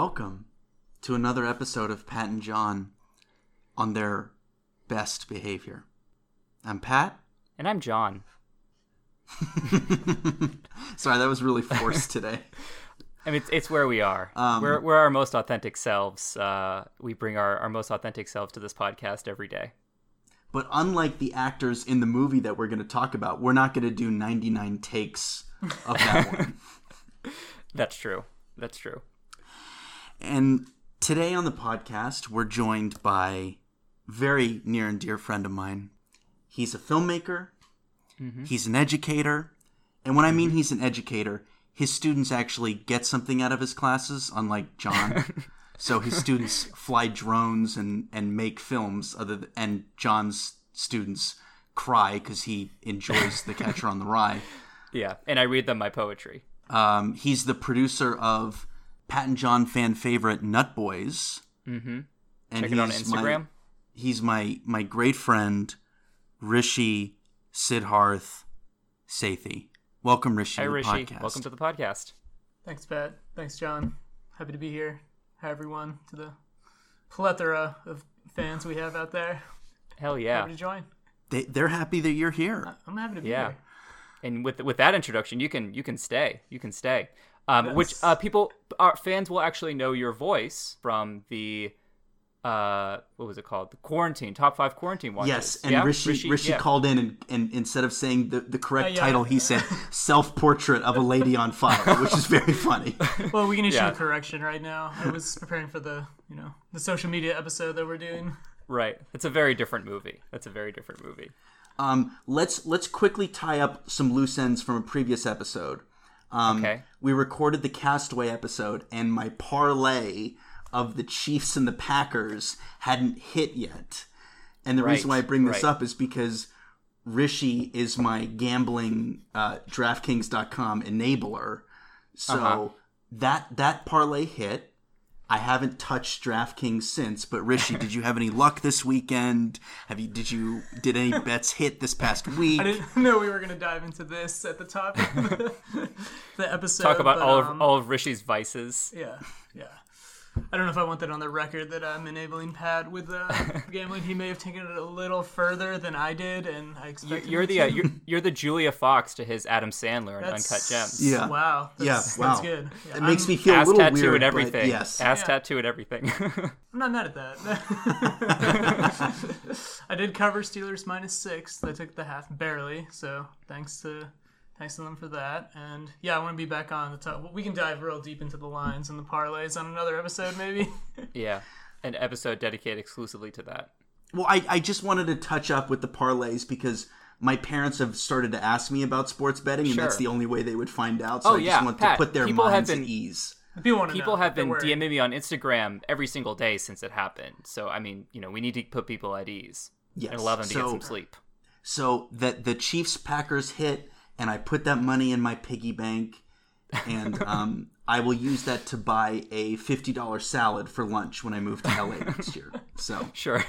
welcome to another episode of Pat and John on their best behavior. I'm Pat. And I'm John. Sorry, that was really forced today. I mean, it's, it's where we are. Um, we're, we're our most authentic selves. Uh, we bring our, our most authentic selves to this podcast every day. But unlike the actors in the movie that we're going to talk about, we're not going to do 99 takes of that one. That's true. That's true. And today on the podcast, we're joined by very near and dear friend of mine. He's a filmmaker. Mm-hmm. He's an educator. And when I mean mm-hmm. he's an educator, his students actually get something out of his classes, unlike John. so his students fly drones and, and make films, other than, and John's students cry because he enjoys The Catcher on the Rye. Yeah, and I read them my poetry. Um, he's the producer of Pat and John fan favorite Nut Boys. Mm-hmm. And Check it on Instagram. My, he's my my great friend Rishi Siddharth Sethi. Welcome, Rishi. Hi, Rishi. Podcast. Welcome to the podcast. Thanks, Pat. Thanks, John. Happy to be here. Hi, everyone, to the plethora of fans we have out there. Hell yeah. Happy to join. They, they're happy that you're here. I'm happy to be yeah. here. And with with that introduction, you can you can stay. You can stay. Um, yes. Which uh, people, our fans will actually know your voice from the uh what was it called? The quarantine top five quarantine ones yes and yeah? rishi rishi, rishi yeah. called in and, and instead of saying the, the correct uh, yeah. title he said self-portrait of a lady on fire which is very funny. Well we can issue a correction right now. I was preparing for the you know the social media episode that we're doing. Right. It's a very different movie. That's a very different movie. Um let's let's quickly tie up some loose ends from a previous episode um, okay. We recorded the Castaway episode, and my parlay of the Chiefs and the Packers hadn't hit yet. And the right, reason why I bring this right. up is because Rishi is my gambling uh, DraftKings.com enabler. So uh-huh. that that parlay hit. I haven't touched DraftKings since, but Rishi, did you have any luck this weekend? Have you did you did any bets hit this past week? I didn't know we were going to dive into this at the top of the, the episode. Talk about but, all um, of all of Rishi's vices. Yeah, yeah. I don't know if I want that on the record that I'm enabling Pat with uh, gambling. He may have taken it a little further than I did, and I expect you're, the uh, you're, you're, the Julia Fox to his Adam Sandler in that's, Uncut Gems. Yeah, wow, that's, yeah, wow. that's good. Yeah, it I'm, makes me feel a little tattoo weird, and everything. Yes, ass yeah. tattoo and everything. I'm not mad at that. I did cover Steelers minus six. I took the half barely, so thanks to Thanks to them for that. And yeah, I want to be back on the top. We can dive real deep into the lines and the parlays on another episode, maybe. yeah, an episode dedicated exclusively to that. Well, I, I just wanted to touch up with the parlays because my parents have started to ask me about sports betting, and sure. that's the only way they would find out. So oh, I yeah. just want Pat, to put their minds been, at ease. People, people have been DMing me on Instagram every single day since it happened. So I mean, you know, we need to put people at ease yes. and allow them to so, get some sleep. So that the Chiefs Packers hit and I put that money in my piggy bank, and um, I will use that to buy a fifty dollar salad for lunch when I move to LA next year. So sure.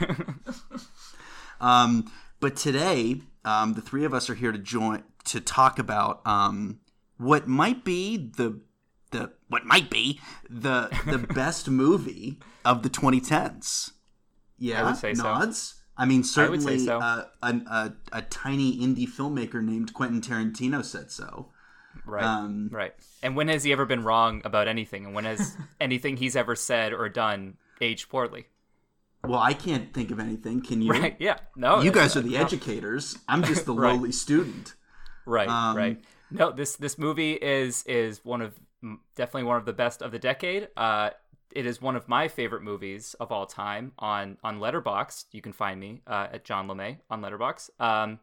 um, but today, um, the three of us are here to join to talk about um, what might be the the what might be the the best movie of the 2010s. Yeah, I would say nods. So. I mean, certainly I so. uh, a, a, a, tiny indie filmmaker named Quentin Tarantino said so. Right. Um, right. And when has he ever been wrong about anything? And when has anything he's ever said or done aged poorly? Well, I can't think of anything. Can you? Right. Yeah. No. You guys are the no. educators. I'm just the right. lowly student. Right. Um, right. No. This this movie is is one of definitely one of the best of the decade. Uh, it is one of my favorite movies of all time on on Letterboxd. You can find me uh, at John LeMay on Letterboxd. Um,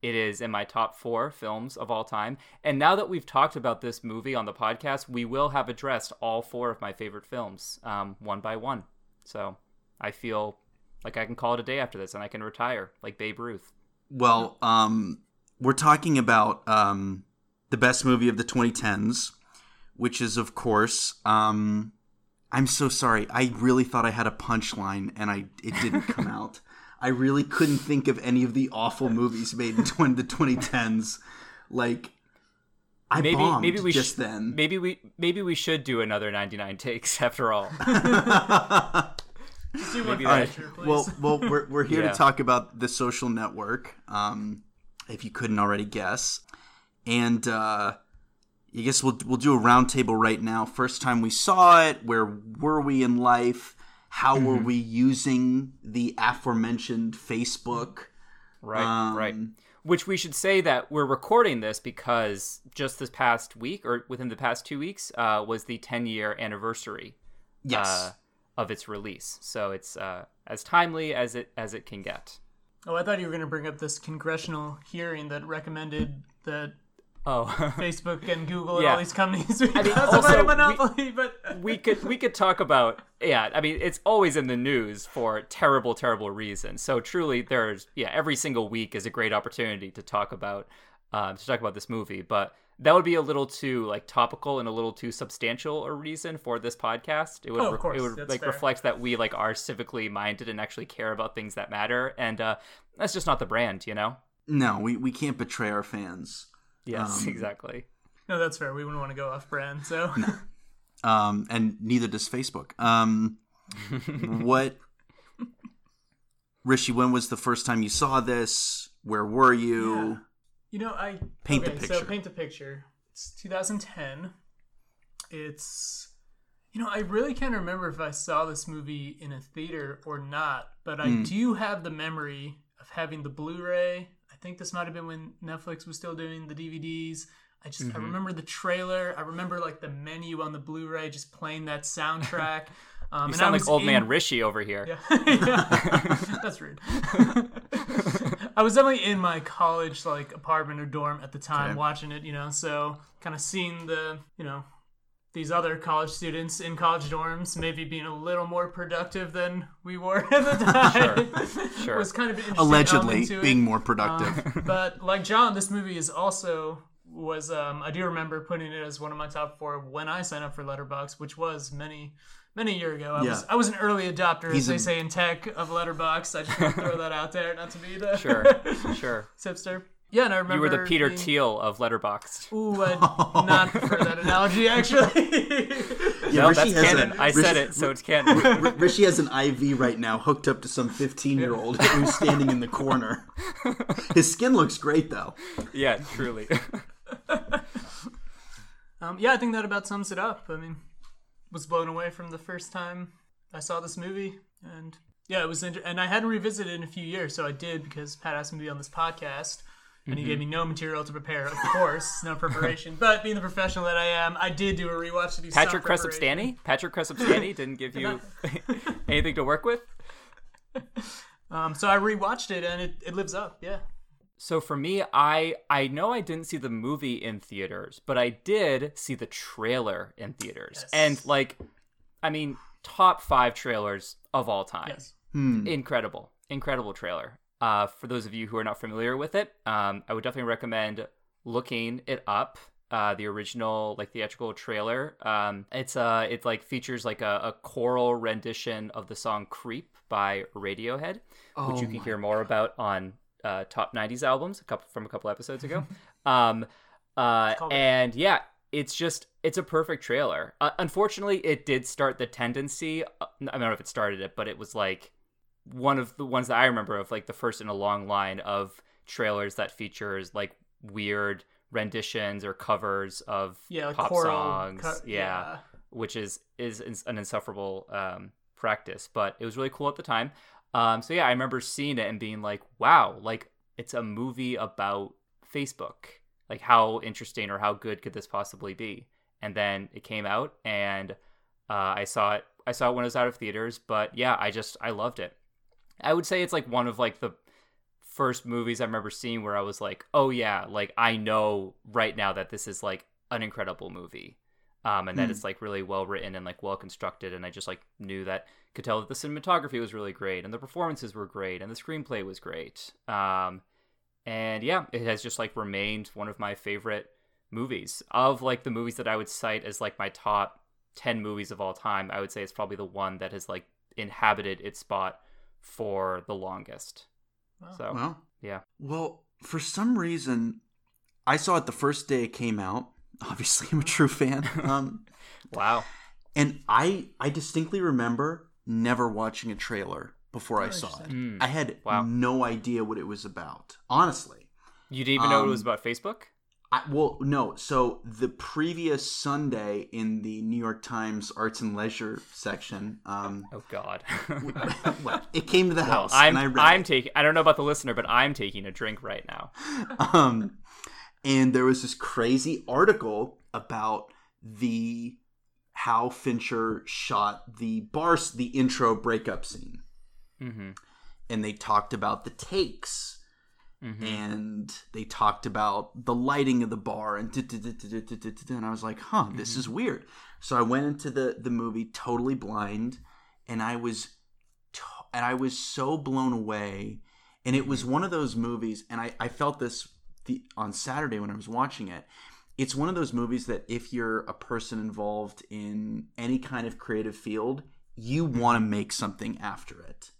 it is in my top four films of all time. And now that we've talked about this movie on the podcast, we will have addressed all four of my favorite films um, one by one. So I feel like I can call it a day after this and I can retire like Babe Ruth. Well, um, we're talking about um, the best movie of the 2010s, which is, of course, um, I'm so sorry. I really thought I had a punchline and I it didn't come out. I really couldn't think of any of the awful movies made in the 2010s. Like I maybe bombed maybe we just sh- then. Maybe we maybe we should do another 99 takes after all. Do one Maybe for please. well, well, we're we're here Yeah. to talk about the social network. Um, if you couldn't already guess, and uh, I guess we'll we'll do a roundtable right now. First time we saw it, where were we in life? How were we using the aforementioned Facebook? Right, right. Um, Which we should say that we're recording this because just this past week, or within the past two weeks, uh, was the 10 year anniversary Yes. uh, of its release. So it's uh, as timely as it as it can get. oh, I thought you were going to bring up this congressional hearing that recommended that Oh, Facebook and Google and all these companies because mean, of also, a we- monopoly. but we could we could talk about yeah. I mean, it's always in the news for terrible, terrible reasons. So truly, there's yeah, every single week is a great opportunity to talk about um, to talk about this movie, but. That would be a little too like topical and a little too substantial a reason for this podcast. It would Oh, of re- course, it would that's like fair. reflect that we like are civically minded and actually care about things that matter, and uh, that's just not the brand, you know. no, we we can't betray our fans. Yes, Um, exactly. no, that's fair. We wouldn't want to go off brand. So um, and neither does Facebook. Um, what, Rishi? When was the first time you saw this? Where were you? Yeah. You know, I Paint the picture. So paint the picture. It's 2010. It's you know, I really can't remember if I saw this movie in a theater or not, but I Hmm. do have the memory of having the Blu-ray. I think this might have been when Netflix was still doing the DVDs. I just Mm-hmm. I remember the trailer. I remember like the menu on the Blu-ray just playing that soundtrack. Um, You and sound like old in- man Rishi over here. yeah. Yeah. That's rude. I was definitely in my college like apartment or dorm at the time Okay. watching it, you know, so kind of seeing the, you know, these other college students in college dorms maybe being a little more productive than we were at the time. Sure. was kind of interesting Allegedly element to it. being more productive. But like John, this movie is also was um, I do remember putting it as one of my top four when I signed up for Letterboxd, which was many many year ago. I was I was an early adopter, He's as they a- say in tech, of Letterboxd. I just want to throw that out there, not to be the Sure, sure. tipster. Yeah, and I remember You were the Peter being, Thiel of Letterboxd. Ooh, I not prefer that analogy actually. Yeah, no, Rishi that's canon. a- I said it, so it's canon. R- Rishi has an IV right now hooked up to some 15 year old who's standing in the corner. His skin looks great though. yeah, truly. um, yeah, I think that about sums it up. I mean, was blown away from the first time I saw this movie, and yeah, it was. Inter- and I hadn't revisited it in a few years, so I did because Pat asked me to be on this podcast, and he gave me no material to prepare. Of course, no preparation. But being the professional that I am, I did do a rewatch to do Patrick preparation. Cresapstani? Patrick Cresapstani didn't give you anything to work with? Um, so I rewatched it, and it, it lives up. Yeah. So for me, I I know I didn't see the movie in theaters, but I did see the trailer in theaters. Yes. And like I mean, top 5 trailers of all time. Yes. Incredible. Incredible trailer. Uh, for those of you who are not familiar with it, um, I would definitely recommend looking it up. Uh, the original like theatrical trailer. Um, it's uh, it like features like a, a choral rendition of the song "Creep" by Radiohead, which you can hear more about on uh, top '90s albums a couple from a couple episodes ago. um, uh, and yeah, it's just it's a perfect trailer. Uh, unfortunately, it did start the tendency. Uh, I don't know if it started it, but it was like one of the ones that I remember of like the first in a long line of trailers that features like weird renditions or covers of Yeah, like pop songs. co- yeah, yeah. which is is an insufferable um, practice, but it was really cool at the time. Um, so yeah, I remember seeing it and being like, "Wow, like it's a movie about Facebook. Like how interesting or how good could this possibly be?" And then it came out, and uh, I saw it. I saw it when it was out of theaters, but yeah, I just I loved it. I would say it's like one of like the first movies I remember seeing where I was like, oh yeah, like I know right now that this is like an incredible movie. Um, and that Hmm. it's like really well written and like well constructed, and I just like knew that could tell that the cinematography was really great and the performances were great and the screenplay was great. Um, and yeah, it has just like remained one of my favorite movies of like the movies that I would cite as like my top 10 movies of all time. I would say it's probably the one that has like inhabited its spot for the longest. Wow. So Well, yeah, well, for some reason, I saw it the first day it came out, obviously, I'm a true fan. Um, wow. And I I distinctly remember never watching a trailer before I saw it. Mm. I had Wow. no idea what it was about. Honestly. You didn't even know it Um, was about Facebook? I, well, no. So the previous Sunday in the New York Times Arts and Leisure section, um, Oh God. well, it came to the Well, house, I'm and I I'm taking. I don't know about the listener, but I'm taking a drink right now. um, and there was this crazy article about the how Fincher shot the bar the intro breakup scene, Mm-hmm. and they talked about the takes, Mm-hmm. and they talked about the lighting of the bar, and and I was like, huh, this Mm-hmm. is weird. So I went into the the movie totally blind, and I was to- and I was so blown away. And it was one of those movies, and I, I felt this the, on Saturday when I was watching it. It's one of those movies that if you're a person involved in any kind of creative field, you want to make something after it.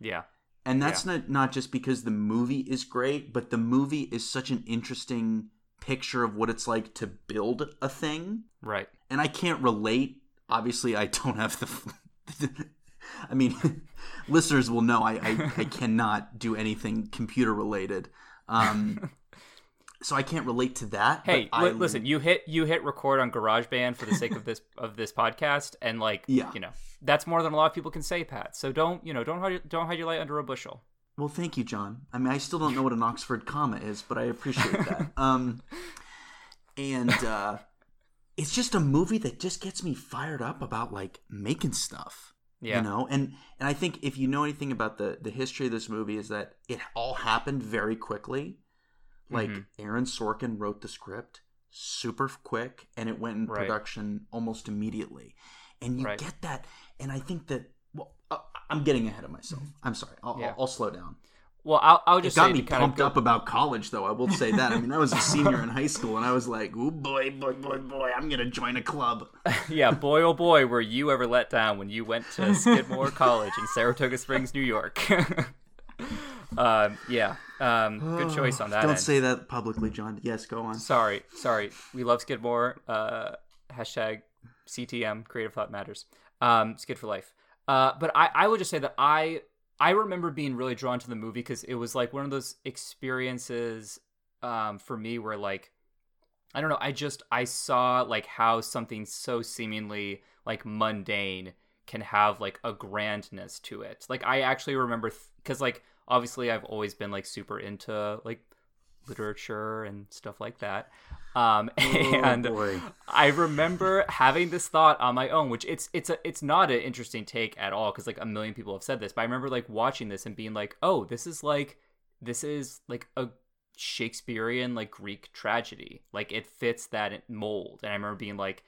Yeah. And that's not not just because the movie is great, but the movie is such an interesting picture of what it's like to build a thing Right. and I can't relate. Obviously, I don't have the. I mean, listeners will know I, I, I cannot do anything computer related. Um, so I can't relate to that. Hey, li- listen. You hit you hit record on GarageBand for the sake of this of this podcast, and like, Yeah. you know, that's more than a lot of people can say, Pat. So don't you know? Don't hide your, don't hide your light under a bushel. Well, thank you, John. I mean, I still don't know what an Oxford comma is, but I appreciate that. Um, and uh, it's just a movie that just gets me fired up about like making stuff. Yeah. you know and and i think if you know anything about the the history of this movie is that it all happened very quickly like Mhm. aaron sorkin wrote the script super quick and it went in Right. production almost immediately and you Right. get that and i think that well uh, i'm getting ahead of myself i'm sorry i'll, Yeah. I'll, I'll slow down Well, I'll, I'll it just got say me kind pumped up about college though i will say that i mean i was a senior in high school and i was like oh boy boy boy boy i'm gonna join a club yeah, boy oh boy, were you ever let down when you went to Skidmore College in Saratoga Springs, New York? um, yeah, um, good choice on that. don't end. say that publicly john yes go on Sorry, sorry. We love Skidmore. Uh, hashtag CTM Creative Thought Matters. Um, Skid for life. Uh, but I, I would just say that I I remember being really drawn to the movie because it was like one of those experiences um, for me where like I don't know I just I saw like how something so seemingly like mundane can have like a grandness to it. Like I actually remember because like obviously I've always been like super into like literature and stuff like that. Um, and Oh, boy. I remember having this thought on my own, which it's it's a it's not an interesting take at all because like a million people have said this, but I remember like watching this and being like, oh, this is like this is like a Shakespearean like Greek tragedy, like it fits that mold. And I remember being like,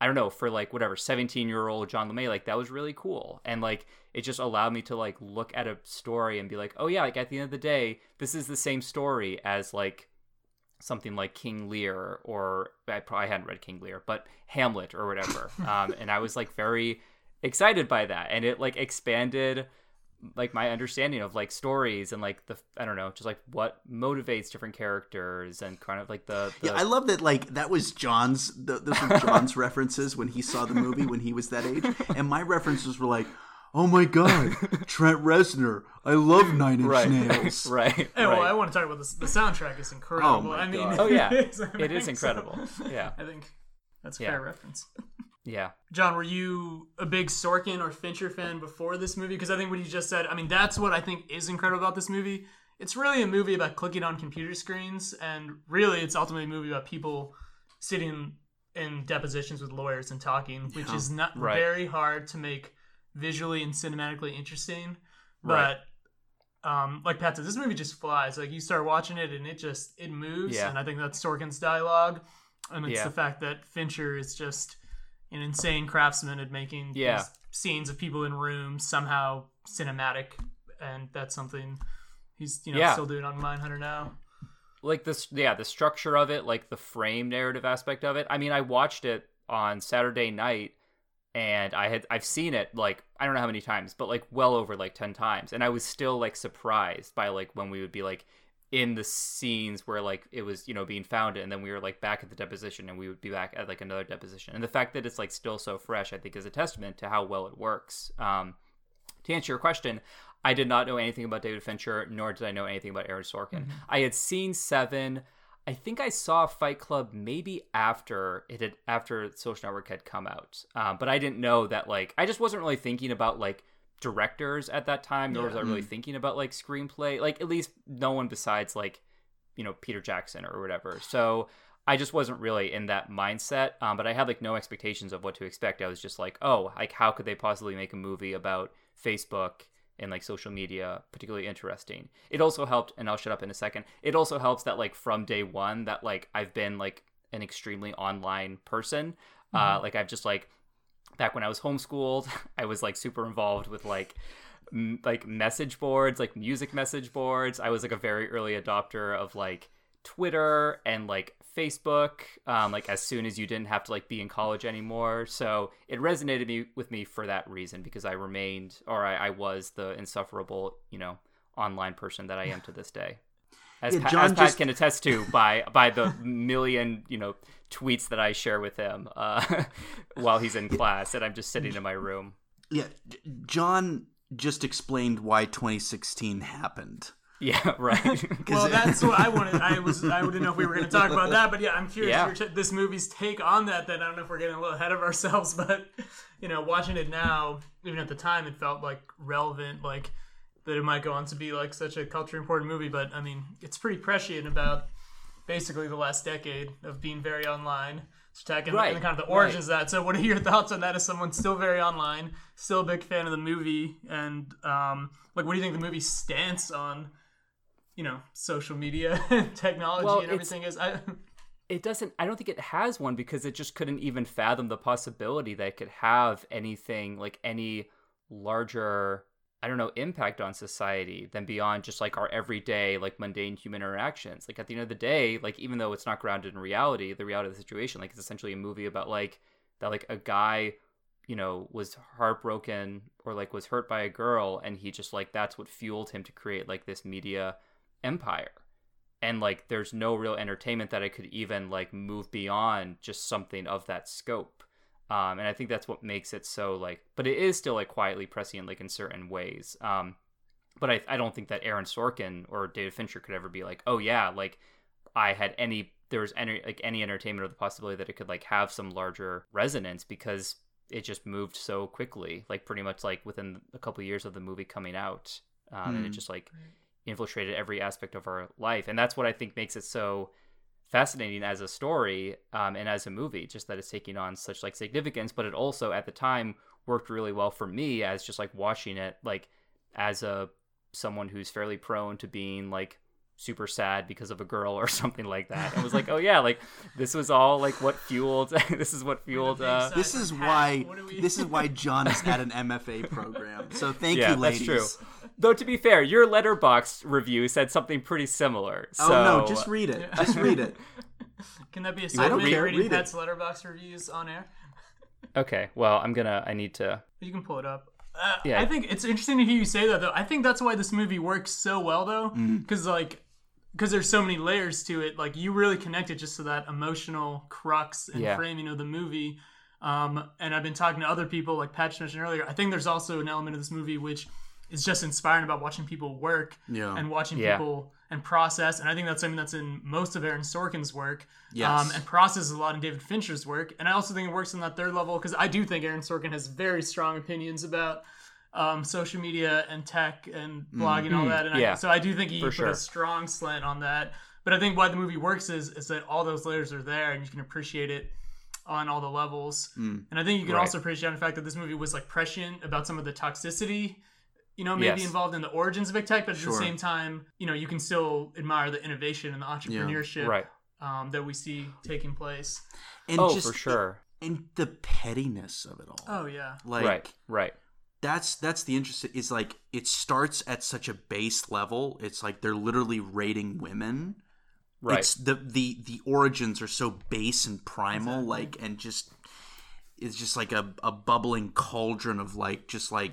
I don't know, for like whatever seventeen year old John LeMay, like that was really cool, and like it just allowed me to like look at a story and be like, oh yeah, like at the end of the day, this is the same story as like something like King Lear or I probably hadn't read King Lear, but Hamlet or whatever. um, and I was like very excited by that, and it like expanded like my understanding of like stories and like the I don't know, just like what motivates different characters and kind of like the, the Yeah, I love that. Like that was John's. th those were John's references when he saw the movie when he was that age, and my references were like, "Oh my god, Trent Reznor! I love Nine Inch right, Nails." right, Hey, right. well, I want to talk about this. The soundtrack is incredible. Oh my I mean, God. Oh, yeah. it's It is amazing. incredible. Yeah. I think that's a Yeah. fair reference. Yeah, John, were you a big Sorkin or Fincher fan before this movie? Because I think what you just said, I mean, that's what I think is incredible about this movie. It's really a movie about clicking on computer screens, and really, it's ultimately a movie about people sitting in depositions with lawyers and talking, which Yeah. is not Right. very hard to make visually and cinematically interesting. Right. But um, like Pat said, this movie just flies. Like you start watching it, and it just it moves, Yeah. and I think that's Sorkin's dialogue, and it's Yeah. the fact that Fincher is just an insane craftsman at making Yeah. these scenes of people in rooms somehow cinematic, and that's something he's you know Yeah. still doing on Mindhunter now. like this yeah the structure of it like the frame narrative aspect of it i mean i watched it on saturday night and i had i've seen it like i don't know how many times but like well over like 10 times and i was still like surprised by like when we would be like in the scenes where like it was you know being founded and then we were like back at the deposition and we would be back at like another deposition. And the fact that it's like still so fresh i think is a testament to how well it works. Um, to answer your question i did not know anything about david fincher nor did i know anything about aaron sorkin. Mm-hmm. i had seen seven. I think i saw fight club maybe after it had after social network had come out. Um, but i didn't know that like i just wasn't really thinking about like directors at that time, nor yeah. was I really mm. thinking about like screenplay. Like at least no one besides like you know Peter Jackson or whatever. So I just wasn't really in that mindset. Um, but I had like no expectations of what to expect. I was just like, oh, like how could they possibly make a movie about Facebook and like social media particularly interesting? It also helped, and I'll shut up in a second. It also helps that like from day one that like I've been like an extremely online person. Uh, mm-hmm. Uh, like I've just like back when I was homeschooled, I was like super involved with like m- like message boards, like music message boards. I was like a very early adopter of like Twitter and like Facebook. Um, like as soon as you didn't have to like be in college anymore, so it resonated me with me for that reason because I remained or I, I was the insufferable you know online person that I am to this day as, yeah, pa- as Pat just... can attest to by by the million you know tweets that I share with him uh, while he's in class, and I'm just sitting in my room. Yeah, John just explained why 2016 happened. Yeah, right. well, that's what I wanted. I was. I didn't know if we were going to talk about that, but yeah, I'm curious yeah. t- this movie's take on that. Then I don't know if we're getting a little ahead of ourselves, but you know, watching it now, even at the time, it felt like relevant. Like that it might go on to be like such a culturally important movie, but I mean, it's pretty prescient about basically the last decade of being very online. and, right. kind of the origins right. of that. So, what are your thoughts on that as someone still very online, still a big fan of the movie, and um, like, what do you think the movie stance on, you know, social media, technology, well, and everything is? I, it doesn't. I don't think it has one because it just couldn't even fathom the possibility that it could have anything like any larger I don't know, impact on society than beyond just like our everyday, like mundane human interactions. Like at the end of the day, like even though it's not grounded in reality, the reality of the situation, like it's essentially a movie about like that, like a guy, you know, was heartbroken or like was hurt by a girl, and he just like that's what fueled him to create like this media empire. And like there's no real entertainment that I could even like move beyond just something of that scope um, and I think that's what makes it so like, but it is still like quietly prescient, like in certain ways. Um, but I, I don't think that Aaron Sorkin or David Fincher could ever be like, oh yeah, like I had any there was any like any entertainment or the possibility that it could like have some larger resonance because it just moved so quickly, like pretty much like within a couple of years of the movie coming out, um, mm. and it hmm. just like infiltrated every aspect of our life, and that's what I think makes it so fascinating as a story um, and as a movie just that it's taking on such like significance but it also at the time worked really well for me as just like watching it like as a someone who's fairly prone to being like super sad because of a girl or something like that. It was like, oh yeah, like this was all like what fueled. this is what fueled. Uh, this is why. this is why John is at an MFA program. So thank yeah, you, ladies. That's true. Though to be fair, your Letterboxd review said something pretty similar. So... Oh no, just read it. Just read it. Can that be a segment? Read, reading read Pat's Letterboxd reviews on air. Okay, well, I'm gonna. I need to. You can pull it up. Uh, yeah, I think it's interesting to hear you say that though. I think that's why this movie works so well though, because mm. like because there's so many layers to it. Like you really connected just to that emotional crux and yeah. framing of the movie. Um, and I've been talking to other people, like patch mentioned earlier. I think there's also an element of this movie which is just inspiring about watching people work yeah. and watching yeah. people and process. And I think that's something that's in most of Aaron Sorkin's work. Yes. Um, and processes a lot in David Fincher's work. And I also think it works on that third level because I do think Aaron Sorkin has very strong opinions about um, social media and tech and blogging mm-hmm. and all that. And yeah. I, so I do think he For put sure. a strong slant on that. But I think why the movie works is is that all those layers are there and you can appreciate it on all the levels. Mm. And I think you can right. also appreciate the fact that this movie was like prescient about some of the toxicity you know, maybe yes. involved in the origins of big tech, but at sure. the same time, you know, you can still admire the innovation and the entrepreneurship yeah. right. um, that we see taking place. And oh, just, for sure. And the pettiness of it all. Oh yeah. Like right, right. That's that's the interesting. Is like it starts at such a base level. It's like they're literally rating women. Right. It's the the the origins are so base and primal, exactly. like and just it's just like a, a bubbling cauldron of like just like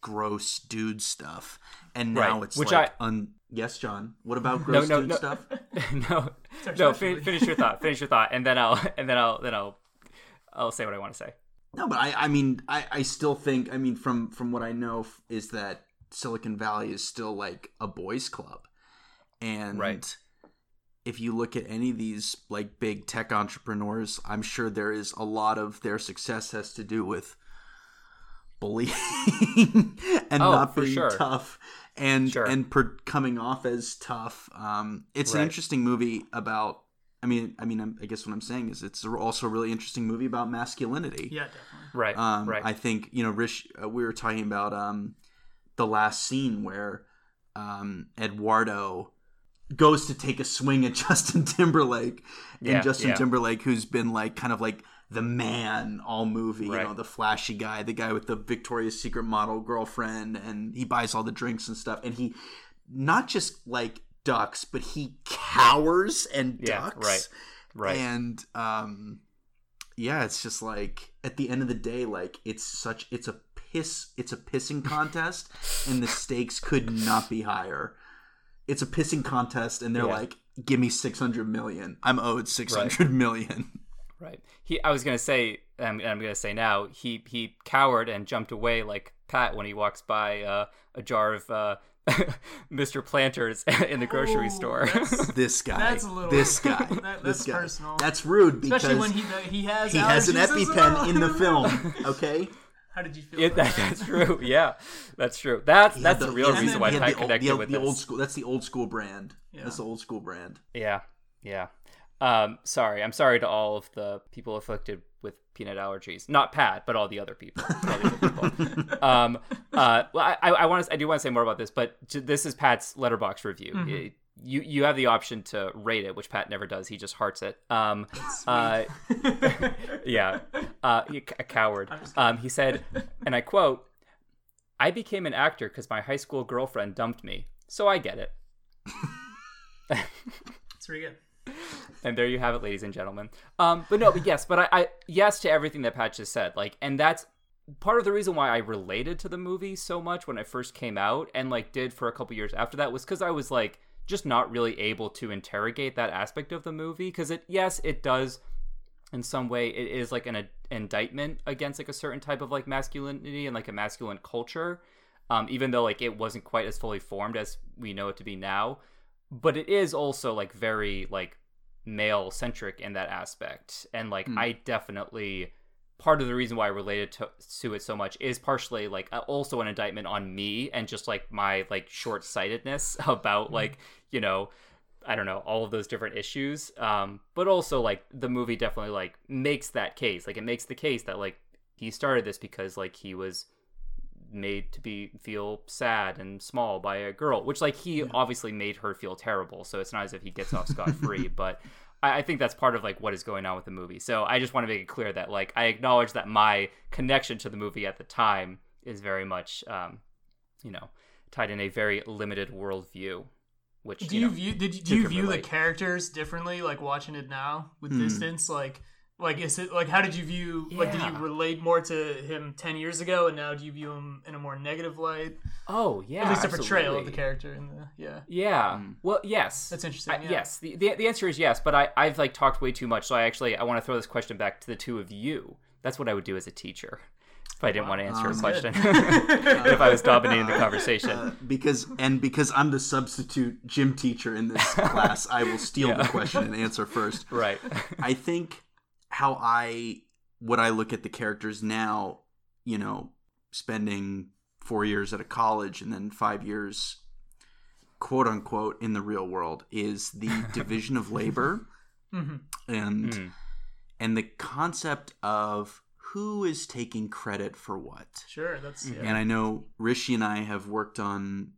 gross dude stuff, and now Right, it's which like I- un- yes, John. What about gross no, dude no. stuff? no, no. Fin- finish your thought. Finish your thought, and then I'll and then I'll then I'll I'll say what I want to say. No, but I, I mean, I, I still think, I mean, from from what I know, f- is that Silicon Valley is still like a boys' club, and Right. if you look at any of these like big tech entrepreneurs, I'm sure there is a lot of their success has to do with bullying and Oh, not being sure. tough and Sure. and per- coming off as tough. Um, it's an interesting movie about. I mean, I mean, I'm- guess what I'm saying is it's also a really interesting movie about masculinity. Yeah, definitely. Right. Um, right. I think you know, Rish. Uh, we were talking about um, the last scene where um, Eduardo goes to take a swing at Justin Timberlake, Yeah, and Justin yeah. Timberlake, who's been like kind of like the man all movie, Right. you know, the flashy guy, the guy with the Victoria's Secret model girlfriend, and he buys all the drinks and stuff, and he not just like ducks, but he cowers and Yeah, ducks, right, right. and um yeah it's just like at the end of the day like it's such it's a piss it's a pissing contest and the stakes could not be higher it's a pissing contest and they're Yeah. like give me 600 million i'm owed six hundred six hundred million. Right. He. I was gonna say. I'm, I'm gonna say now. He he cowered and jumped away like Pat when he walks by uh, a jar of uh, Mr. Planters in the grocery Ooh, store. this guy That's a little- this guy that- this that's guy personal. that's rude because Especially when he uh, he has he has an allergies as epipen well. in the film okay How did you feel? Yeah, about that, that? that's true. Yeah, that's true. That's He that's had the real reason the- why I had old- connected the, with the this. old school that's the old school brand Yeah. that's the old school brand Yeah, yeah. Um, sorry, I'm sorry to all of the people afflicted with peanut allergies. Not Pat, but all the other people. The other people. um, uh, well, I, I want to, I do want to say more about this, but this is Pat's Letterboxd review. It- you you have the option to rate it, which Pat never does. He just hearts it. Um, uh, yeah, uh, a coward. Um, he said, and I quote, "I became an actor because my high school girlfriend dumped me, so I get it." It's pretty good. And there you have it, ladies and gentlemen. Um, but no, but yes, but I, I yes to everything that Pat just said. Like, and that's part of the reason why I related to the movie so much when it first came out, and like did for a couple years after that was because I was like just not really able to interrogate that aspect of the movie because it yes it does in some way it is like an, indictment against like a certain type of like masculinity and like a masculine culture um, even though like it wasn't quite as fully formed as we know it to be now but it is also like very like male centric in that aspect and like i definitely part of the reason why i related to, to it so much is partially like uh, also an indictment on me and just like my like short-sightedness about like you know I don't know all of those different issues. Um, but also like the movie definitely like makes that case. Like it makes the case that like he started this because like he was made to be feel sad and small by a girl, which like he obviously made her feel terrible. So it's not as if he gets off scot free, but. I I think that's part of like what is going on with the movie. So I just want to make it clear that like I acknowledge that my connection to the movie at the time is very much, um, you know, tied in a very limited worldview. Which Do you, you know, view did you, do you view the characters differently, like watching it now with Hmm. distance? Like, like is it like how did you view like did you relate more to him ten years ago, and now do you view him in a more negative light? Oh yeah, At least a portrayal of the character in the yeah. Yeah. Well, yes. That's interesting, I- yeah. Yes. The, the the answer is yes, but I I've like talked way too much, so I actually I want to throw this question back to the two of you. That's what I would do as a teacher if I didn't want to answer your Um, question. if I was dominating the conversation. Uh, because and because I'm the substitute gym teacher in this class, I will steal the question and answer first. right. I think how I what I look at the characters now, you know, spending four years at a college and then five years, quote unquote, in the real world, is the division of labor Mhm. and Mm. and the concept of who is taking credit for what. Sure, that's yeah. And I know Rishi and I have worked on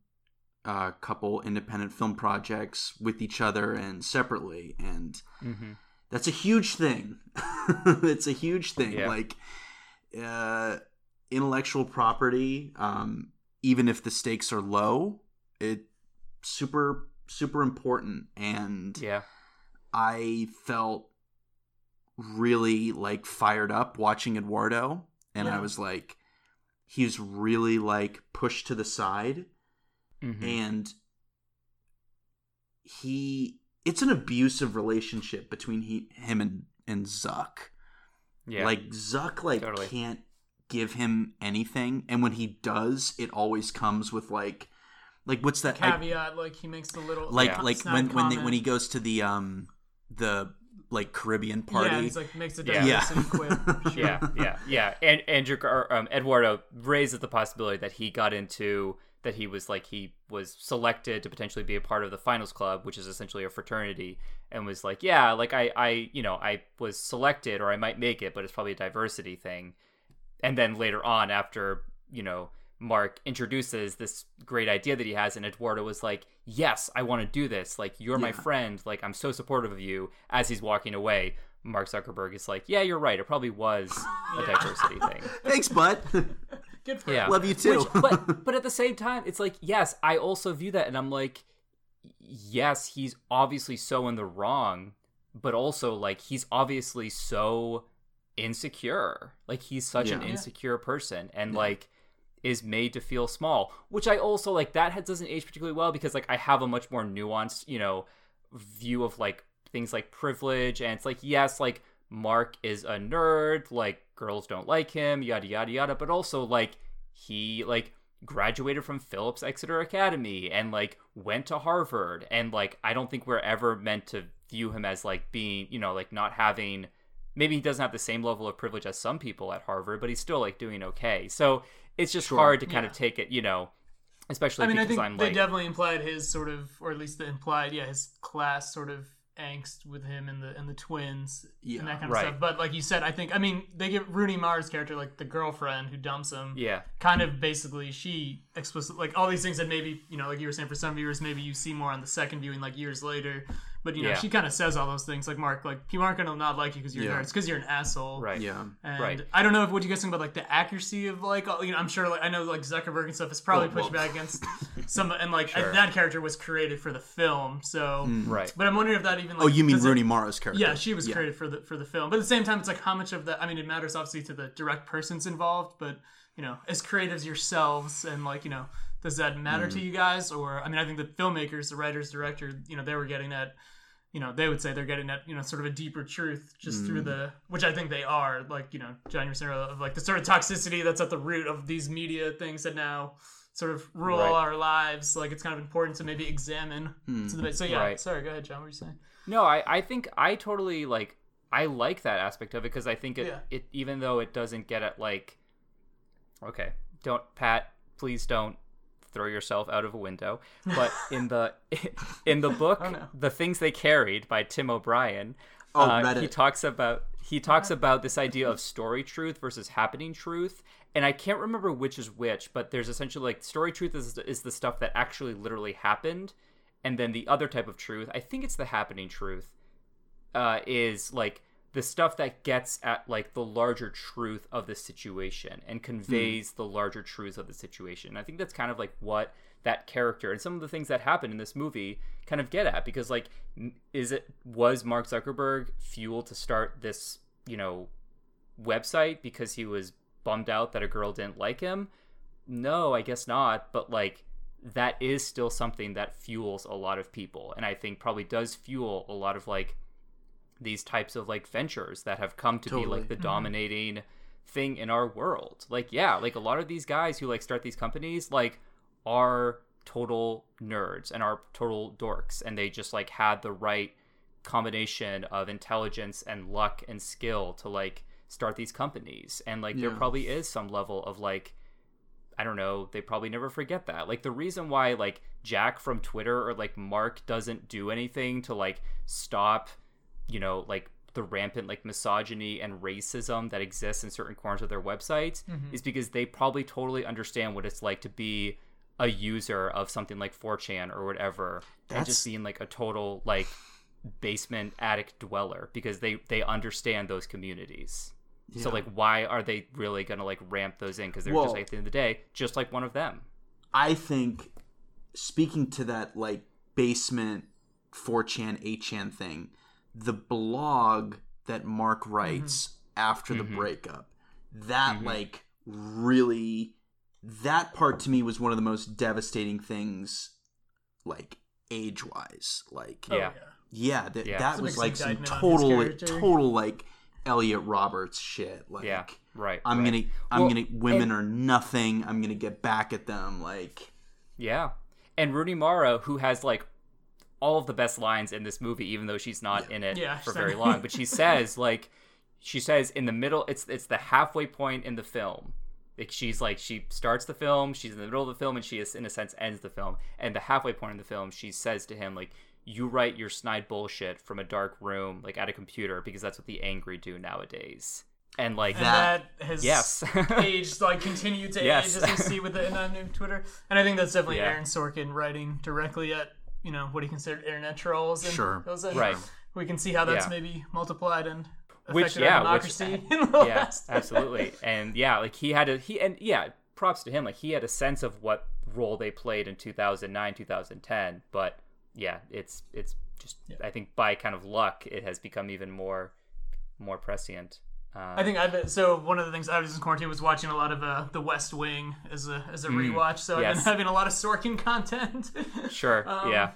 a couple independent film projects with each other and separately, and hmm that's a huge thing. it's a huge thing. Yeah. Like uh, intellectual property, um, even if the stakes are low, it super super important. And Yeah. I felt really like fired up watching Eduardo, and I was like, he's really like pushed to the side Mhm. and he it's an abusive relationship between he, him and and Zuck. yeah, Like Zuck like Totally. can't give him anything and when he does it always comes with like like what's that I- Caveat, like he makes the little like Yeah. like snide when when they, when he goes to the um the like Caribbean party Yeah, he's like makes a Yeah. diversity quip. Yeah, yeah, yeah. And Andrew um, Eduardo raises the possibility that he got into that he was like he was selected to potentially be a part of the finals club, which is essentially a fraternity, and was like, yeah, like I, I, you know, I was selected or I might make it, but it's probably a diversity thing. And then later on, after you know. Mark introduces this great idea that he has, and Eduardo was like, Yes, I want to do this. Like, you're my friend. Like, I'm so supportive of you. As he's walking away, Mark Zuckerberg is like, Yeah, you're right. It probably was a diversity thing. thanks bud Good for Yeah. him. love you too Which, but but at the same time, it's like, yes, I also view that, and I'm like, yes, he's obviously so in the wrong, but also like he's obviously so insecure. Like he's such an Yeah. Yeah. insecure person, and Yeah. like is made to feel small. Which I also like that had- doesn't age particularly well because like I have a much more nuanced, you know, view of like things like privilege, and it's like yes, like Mark is a nerd, like girls don't like him, yada yada yada, but also like he like graduated from Phillips Exeter Academy and like went to Harvard and like I don't think we're ever meant to view him as like being, you know, like not having maybe he doesn't have the same level of privilege as some people at Harvard, but he's still like doing okay. So it's just Sure. hard to kind Yeah. of take it, you know, especially I mean, I because think I'm they like definitely implied his sort of, or at least the implied, yeah, his class sort of angst with him and the and the twins Yeah. and that kind of Right. stuff. But like you said, I think I mean they give Rooney Mara's character like the girlfriend who dumps him. yeah. Kind of basically she explicit like all these things that maybe you know like you were saying for some viewers maybe you see more on the second viewing like years later. But you know Yeah. she kind of says all those things like Mark like people aren't gonna not like you because you're Yeah. nerds because you're an asshole. Right. yeah And Right. I don't know if what you guys think about like the accuracy of like all- you know I'm sure like I know like Zuckerberg and stuff is probably Well, pushed well. back against some and like Sure. that character was created for the film so mm. Right. but I'm wondering if that even like oh you mean does it- Rooney Mara's character yeah she was created for the for the film but at the same time it's like how much of that I mean it matters obviously to the direct persons involved but you know as creatives yourselves and like you know does that matter Mm. to you guys or I mean I think the filmmakers the writers director you know they were getting at you know, they would say they're getting at, you know, sort of a deeper truth just Mm. through the, which I think they are, like, you know, John, you were saying of like the sort of toxicity that's at the root of these media things that now sort of rule Right. our lives. Like, it's kind of important to maybe examine. Hmm. To the, so, yeah, Right. sorry, go ahead, John, what were you saying? No, I, I think I totally like I like that aspect of it because I think it, Yeah. it even though it doesn't get at like okay, don't Pat, please don't throw yourself out of a window. But in the in the book, Oh, no. the things they carried by Tim O'Brien, Oh, uh, he talks about he talks about this idea of story truth versus happening truth. And I can't remember which is which, but there's essentially like story truth is is the stuff that actually literally happened, and then the other type of truth, I think it's the happening truth, uh, is like the stuff that gets at like the larger truth of the situation and conveys the larger truth of the situation. I think that's kind of like what that character and some of the things that happen in this movie kind of get at because like is it was Mark Zuckerberg fuel to start this, you know, website because he was bummed out that a girl didn't like him? No, I guess not, but like that is still something that fuels a lot of people and I think probably does fuel a lot of like these types of like ventures that have come to be like the mm-hmm. dominating thing in our world. Like yeah, like a lot of these guys who like start these companies like are total nerds and are total dorks and they just like had the right combination of intelligence and luck and skill to like start these companies and like there probably is some level of like I don't know, they probably never forget that. Like the reason why like Jack from Twitter or like Mark doesn't do anything to like stop, you know, like the rampant like misogyny and racism that exists in certain corners of their websites mm-hmm. is because they probably totally understand what it's like to be a user of something like 4chan or whatever and just being like a total like basement attic dweller because they they understand those communities. So like, why are they really gonna like ramp those in? Because they're Well- just like, at the end of the day, just like one of them. I think speaking to that like basement 4chan 8chan thing, the blog that Mark mm-hmm. writes after the mm-hmm. breakup, that mm-hmm. like really that part to me was one of the most devastating things, like age wise. Like, oh, yeah, yeah, that yeah. that was like some total, total like Elliot Rodgers shit. Like, yeah, right. I'm right. gonna, I'm well, gonna. Women and, are nothing. I'm gonna get back at them. Like, yeah. And Rooney Mara, who has like all of the best lines in this movie, even though she's not yeah. in it yeah, for very long. But she says like, she says in the middle, it's it's the halfway point in the film. Like she's like she starts the film, she's in the middle of the film, and she is in a sense ends the film. And the halfway point in the film, she says to him like, you write your snide bullshit from a dark room, like at a computer, because that's what the angry do nowadays. And like and that, that has yes. aged, like continued to yes. age as you see with the on Twitter. And I think that's definitely yeah. Aaron Sorkin writing directly at you know what he considered internet trolls. And sure, those, right. We can see how that's yeah. maybe multiplied and which yeah, democracy eh, which, yeah, absolutely. And yeah, like he had a he and yeah, props to him. Like he had a sense of what role they played in 2009, 2010, but yeah, it's it's just yeah. I think by kind of luck it has become even more more prescient. Um, I think I've been, so one of the things I was in quarantine was watching a lot of uh, The West Wing as a as a mm, rewatch. So yes. I've been having a lot of Sorkin content. sure. Um, yeah.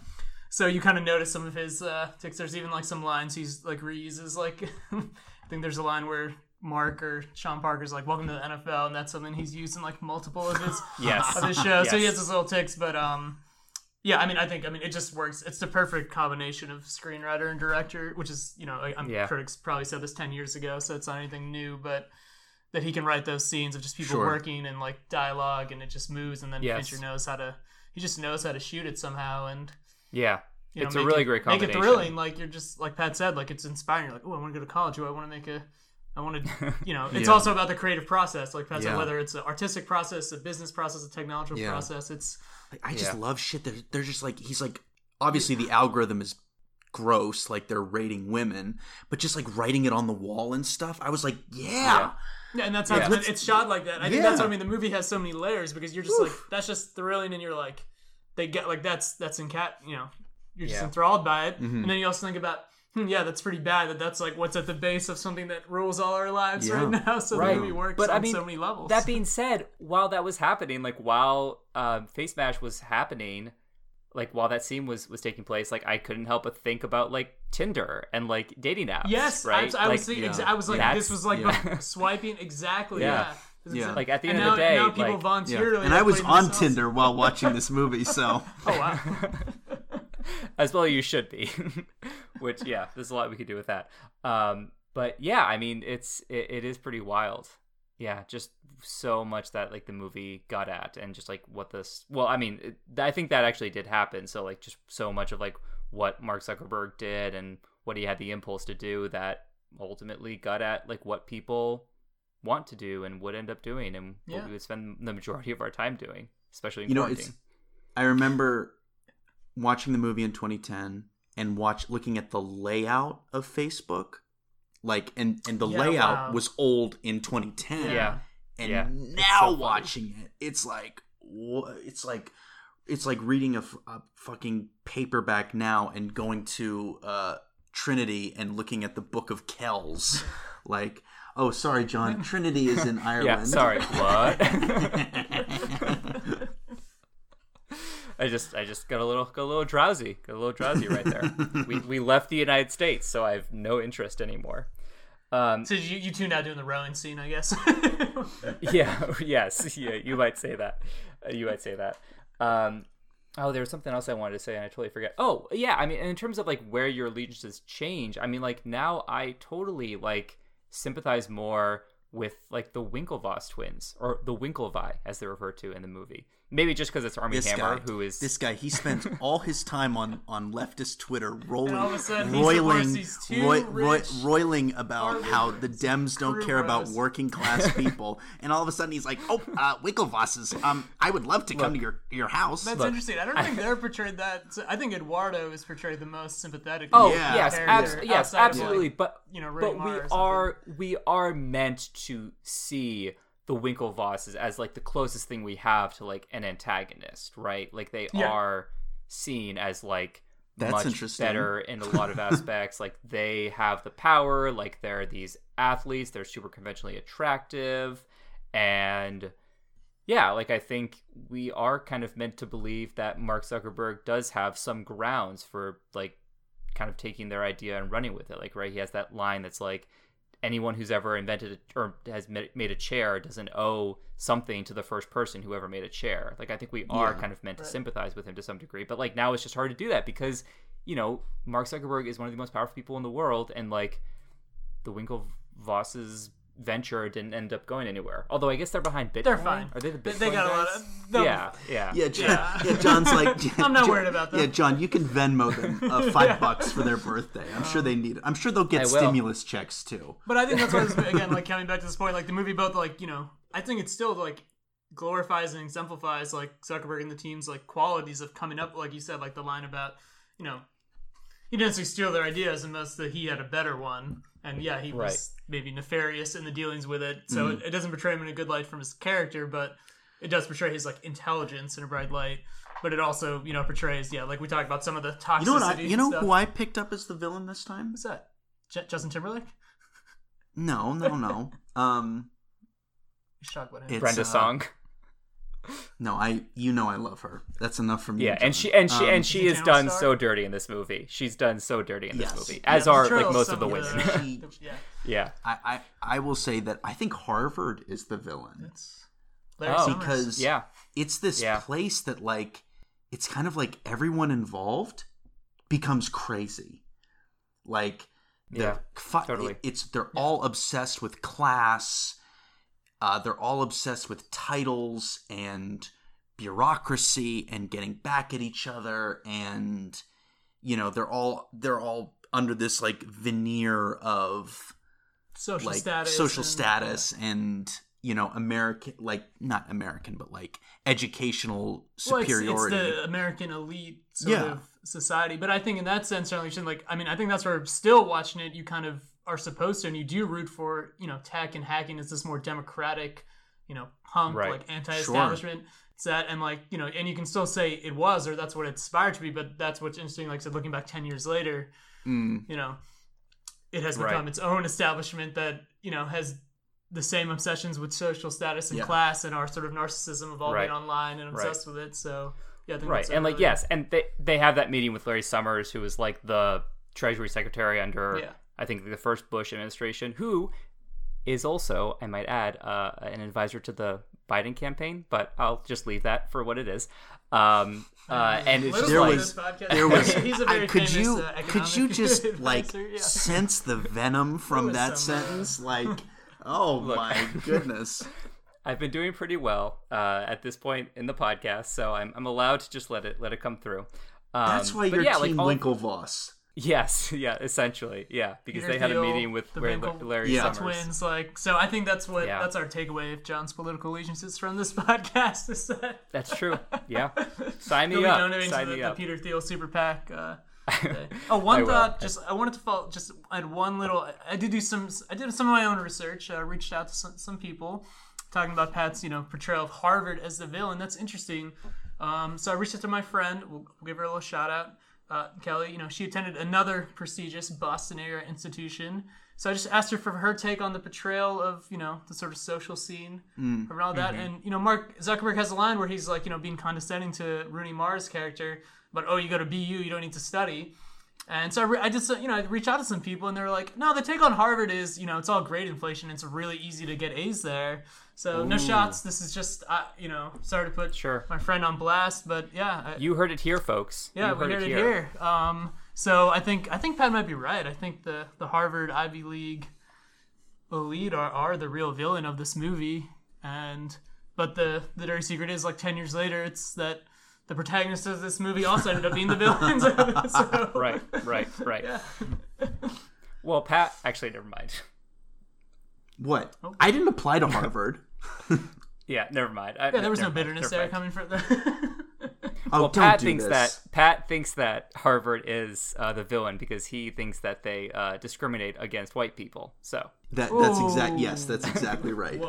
So you kind of notice some of his uh, ticks. There's even like some lines he's like reuses. Like I think there's a line where Mark or Sean Parker's like, "Welcome to the NFL," and that's something he's used in like multiple of his yes. of his shows. yes. So he has his little ticks, but um, yeah, I mean, I think, I mean, it just works. It's the perfect combination of screenwriter and director, which is, you know, I'm yeah. critics probably said this ten years ago, so it's not anything new, but that he can write those scenes of just people sure. working and like dialogue, and it just moves, and then yes. Fincher knows how to, he just knows how to shoot it somehow, and yeah, you know, it's a really it, great combination. Make it thrilling, like you're just like Pat said, like it's inspiring. You're like, oh, I want to go to college. Oh, I want to make a I want to, you know, it's yeah. also about the creative process. Like Pat yeah. said, whether it's an artistic process, a business process, a technological yeah. process. It's like, I just love shit. They're, they're just like he's like obviously the algorithm is gross, like they're rating women, but just like writing it on the wall and stuff. I was like, yeah. Yeah, and that's how it's, it's, shot like that. I think that's what I mean. The movie has so many layers because you're just Oof. like that's just thrilling, and you're like, they get like that's that's in cat. You know, you're just enthralled by it, mm-hmm. and then you also think about yeah, that's pretty bad. That that's like what's at the base of something that rules all our lives yeah. right now. So right. the movie works but, on I mean, so many levels. That being said, while that was happening, like while uh, Face Mash was happening, like while that scene was was taking place, like I couldn't help but think about like Tinder and like dating apps. Yes, right. I, I like, was thinking, exa- I was like, this was like yeah. swiping exactly. Yeah. yeah. Yeah. Like at the and end now, of the day, now people like, volunteer. Yeah. And I was on Tinder while watching this movie, so. oh wow. As well, you should be. Which, yeah, there's a lot we could do with that. Um, but yeah, I mean, it's it, it is pretty wild. Yeah, just so much that like the movie got at, and just like what this. Well, I mean, it, I think that actually did happen. So like, just so much of like what Mark Zuckerberg did and what he had the impulse to do that ultimately got at like what people want to do and would end up doing and yeah. what we would spend the majority of our time doing, especially in you quarantine. Know, it's, I remember watching the movie in 2010 and watch looking at the layout of Facebook, like and and the yeah, layout wow. was old in 2010. Yeah, and yeah. now so watching it, it's like it's like it's like reading a, a, fucking paperback now and going to uh, Trinity and looking at the Book of Kells, like. Oh, sorry, John. Trinity is in Ireland. Yeah, sorry. What? I just I just got a little got a little drowsy, got a little drowsy right there. we we left the United States, so I have no interest anymore. Um, so you, you two now doing the rowing scene, I guess. yeah. Yes. Yeah. You might say that. Uh, you might say that. Um, oh, there was something else I wanted to say, and I totally forget. Oh, yeah. I mean, in terms of like where your allegiances change, I mean, like now I totally like sympathize more with like the Winklevoss twins or the Winklevi as they're referred to in the movie. Maybe just because it's Armie this Hammer, guy, who is this guy. He spends all his time on on leftist Twitter, rolling, roiling, roi, roi, roiling about how the Dems don't care about working class people, and all of a sudden he's like, "Oh, uh, Winklevosses, um, I would love to come to your your house." That's Look, interesting. I don't think they're portrayed that. I think Eduardo is portrayed the most sympathetic. Oh yeah. yes, abs- yes, absolutely. Like, but you know, but we are we are meant to see the Winklevosses as like the closest thing we have to like an antagonist, right? Like they yeah. are seen as like That's much better in a lot of aspects. like they have the power, like they're these athletes, they're super conventionally attractive, and yeah, like I think we are kind of meant to believe that Mark Zuckerberg does have some grounds for like kind of taking their idea and running with it. Like, right, he has that line that's like, anyone who's ever invented a, or has made a chair doesn't owe something to the first person who ever made a chair. Like, I think we are yeah, kind of meant right. to sympathize with him to some degree, but like now it's just hard to do that because you know Mark Zuckerberg is one of the most powerful people in the world, and like the Winklevosses venture didn't end up going anywhere. Although I guess they're behind Bitcoin. They're fine. Are they the Bitcoin They got guys? a lot of. No. Yeah, yeah, yeah, John, yeah. yeah. John's like, I'm not worried about that. Yeah, John, you can Venmo them uh, five yeah. bucks for their birthday. I'm um, sure they need it. I'm sure they'll get stimulus checks too. But I think that's why again, like coming back to this point, like the movie both like you know, I think it's still like glorifies and exemplifies like Zuckerberg and the team's like qualities of coming up, like you said, like the line about you know he didn't steal their ideas unless that he had a better one. And yeah, he was maybe nefarious in the dealings with it. So mm. it, it, doesn't portray him in a good light from his character, but it does portray his like intelligence in a bright light. But it also, you know, portrays yeah, like we talked about some of the toxicity. You know what? I, you know stuff. who I picked up as the villain this time? Who's that? J- Justin Timberlake? No, no, no. um, shocked about him. Brenda uh, Song. No, I you know I love her. That's enough for me. Yeah, and she and she um, and she is done star? so dirty in this movie. She's done so dirty in yes. this movie, as yeah, are like most of the women. She, yeah, yeah. I, I I will say that I think Harvard is the villain. It's oh, because yeah, it's this yeah. place that like it's kind of like everyone involved becomes crazy. Like yeah, fi- totally. It's they're yeah. all obsessed with class uh, they're all obsessed with titles and bureaucracy and getting back at each other, and you know they're all they're all under this like veneer of social like, status, social and, status, yeah. and you know American like not American but like educational superiority. Well, it's, it's, the American elite sort yeah. of society, but I think in that sense, certainly, like I mean, I think that's where still watching it, you kind of are supposed to, and you do root for, you know, tech and hacking is this more democratic, you know, punk right. like anti-establishment sure. set, and like you know, and you can still say it was or that's what it aspired to be, but that's what's interesting. Like I said, looking back ten years later, mm. you know, it has become right. its own establishment that you know has the same obsessions with social status and yeah. class and our sort of narcissism of all right. being online and obsessed right. with it. So yeah, right, and like yes, and they they have that meeting with Larry Summers, who was like the Treasury Secretary under yeah. I think the first Bush administration, who is also, I might add, uh, an advisor to the Biden campaign, but I'll just leave that for what it is. Um, uh, and it's there like, was, there was, He's a very I, could famous, you uh, could you just like yeah. sense the venom from that some, uh, sentence? Like, oh Look, my goodness. I've been doing pretty well uh, at this point in the podcast, so I'm, I'm allowed to just let it let it come through. Um, That's why you're yeah, Team like, Winklevoss. Yes, yeah, essentially, yeah, because Peter they had Thiel, a meeting with where Larry yeah. Summers. twins. Like, so I think that's what yeah. that's our takeaway of John's political allegiances from this podcast. Is that that's true? Yeah, sign me up. Sign me the, up. the Peter Thiel super PAC. Uh, oh, one thought. Just I wanted to follow. Just I had one little. I did do some. I did some of my own research. I reached out to some, some people talking about Pat's, you know, portrayal of Harvard as the villain. That's interesting. Um, so I reached out to my friend. We'll, we'll give her a little shout out uh, Kelly, you know, she attended another prestigious Boston area institution. So I just asked her for her take on the portrayal of, you know, the sort of social scene mm. around that. Mm-hmm. And, you know, Mark Zuckerberg has a line where he's like, you know, being condescending to Rooney Mara's character, but, oh, you go to BU, you don't need to study. And so I, re- I just, you know, I reached out to some people and they were like, no, the take on Harvard is, you know, it's all grade inflation. It's really easy to get A's there. So Ooh. no shots. This is just, uh, you know, sorry to put sure. my friend on blast, but yeah. I, you heard it here, folks. Yeah, you we heard, heard it, here. here. Um, so I think I think Pat might be right. I think the the Harvard Ivy League elite are, are the real villain of this movie, and but the the dirty secret is like ten years later, it's that the protagonist of this movie also ended up being the villains. so. Right, right, right. Yeah. well, Pat, actually, never mind. What? Oh. I didn't apply to Harvard. yeah, never mind. I, yeah, there was no bitterness there mind. coming from the. oh, well, Pat thinks this. that Pat thinks that Harvard is uh, the villain because he thinks that they uh, discriminate against white people. So that that's exact. Yes, that's exactly right.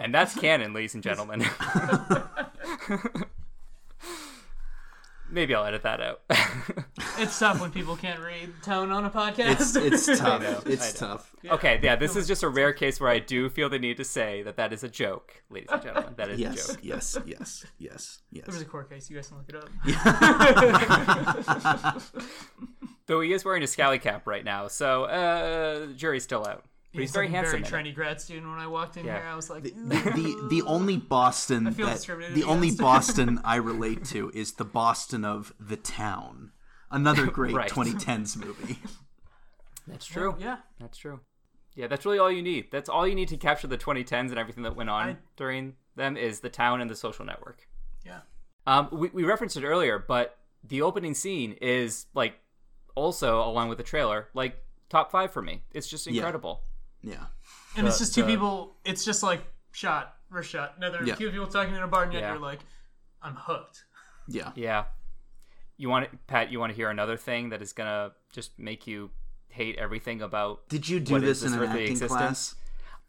Whoa. and that's canon, ladies and gentlemen. maybe I'll edit that out. it's tough when people can't read tone on a podcast. It's, it's tough. know, it's tough. Yeah. Okay, yeah, this is just a rare case where I do feel the need to say that that is a joke, ladies and gentlemen. That is yes, a joke. Yes, yes, yes, yes. There was a court case. You guys can look it up. Though he is wearing a scally cap right now, so uh, jury's still out. But he's very handsome. Very trendy grad student. When I walked in yeah. here, I was like, the, the, the only Boston that, the only Boston I relate to is the Boston of The Town, another great right. 2010s movie. That's true. yeah, that's true. Yeah, that's really all you need. That's all you need to capture the 2010s and everything that went on I, during them is The Town and The Social Network. Yeah. Um, we we referenced it earlier, but the opening scene is like also along with the trailer like top five for me. It's just incredible. Yeah. Yeah. And it's just two people. It's just like shot, first shot. Another yeah. few people talking in a bar, and yet yeah. you're like, I'm hooked. Yeah. Yeah. You want it, Pat? You want to hear another thing that is gonna just make you hate everything about? Did you do this, this in an acting existence? class?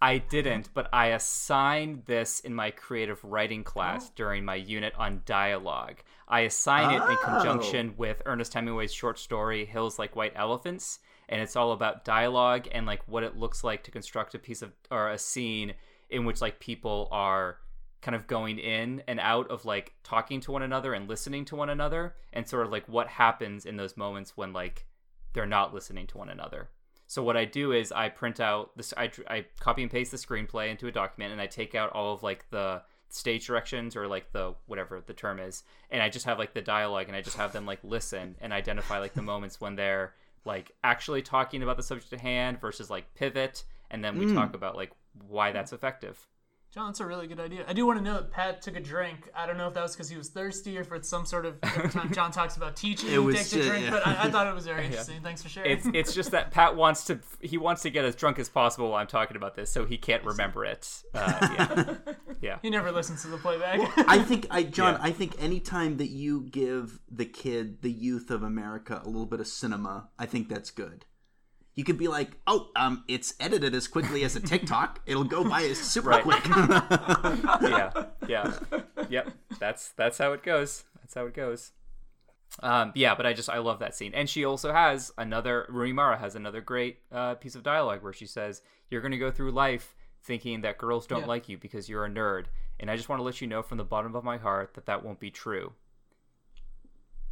I didn't, but I assigned this in my creative writing class oh. during my unit on dialogue. I assigned oh. it in conjunction oh. with Ernest Hemingway's short story Hills Like White Elephants, and it's all about dialogue and like what it looks like to construct a piece of or a scene in which like people are kind of going in and out of like talking to one another and listening to one another and sort of like what happens in those moments when like they're not listening to one another so what i do is i print out this i, I copy and paste the screenplay into a document and i take out all of like the stage directions or like the whatever the term is and i just have like the dialogue and i just have them like listen and identify like the moments when they're like actually talking about the subject at hand versus like pivot and then we mm. talk about like why that's effective John, that's a really good idea. I do want to know that Pat took a drink. I don't know if that was because he was thirsty or if it's some sort of every time John talks about teaching, it he takes a drink. Yeah. But I, I, thought it was very interesting. Yeah. Thanks for sharing. It's it's just that Pat wants to he wants to get as drunk as possible while I'm talking about this, so he can't remember it. Uh, yeah. yeah, he never listens to the playback. Well, I think I John, I think anytime that you give the kid, the youth of America, a little bit of cinema, I think that's good you could be like, oh, um, it's edited as quickly as a TikTok. It'll go by super quick. yeah, yeah, yep. That's that's how it goes. That's how it goes. Um, yeah, but I just I love that scene, and she also has another. Rooney Mara has another great uh, piece of dialogue where she says, "You're going to go through life thinking that girls don't yeah. like you because you're a nerd, and I just want to let you know from the bottom of my heart that that won't be true.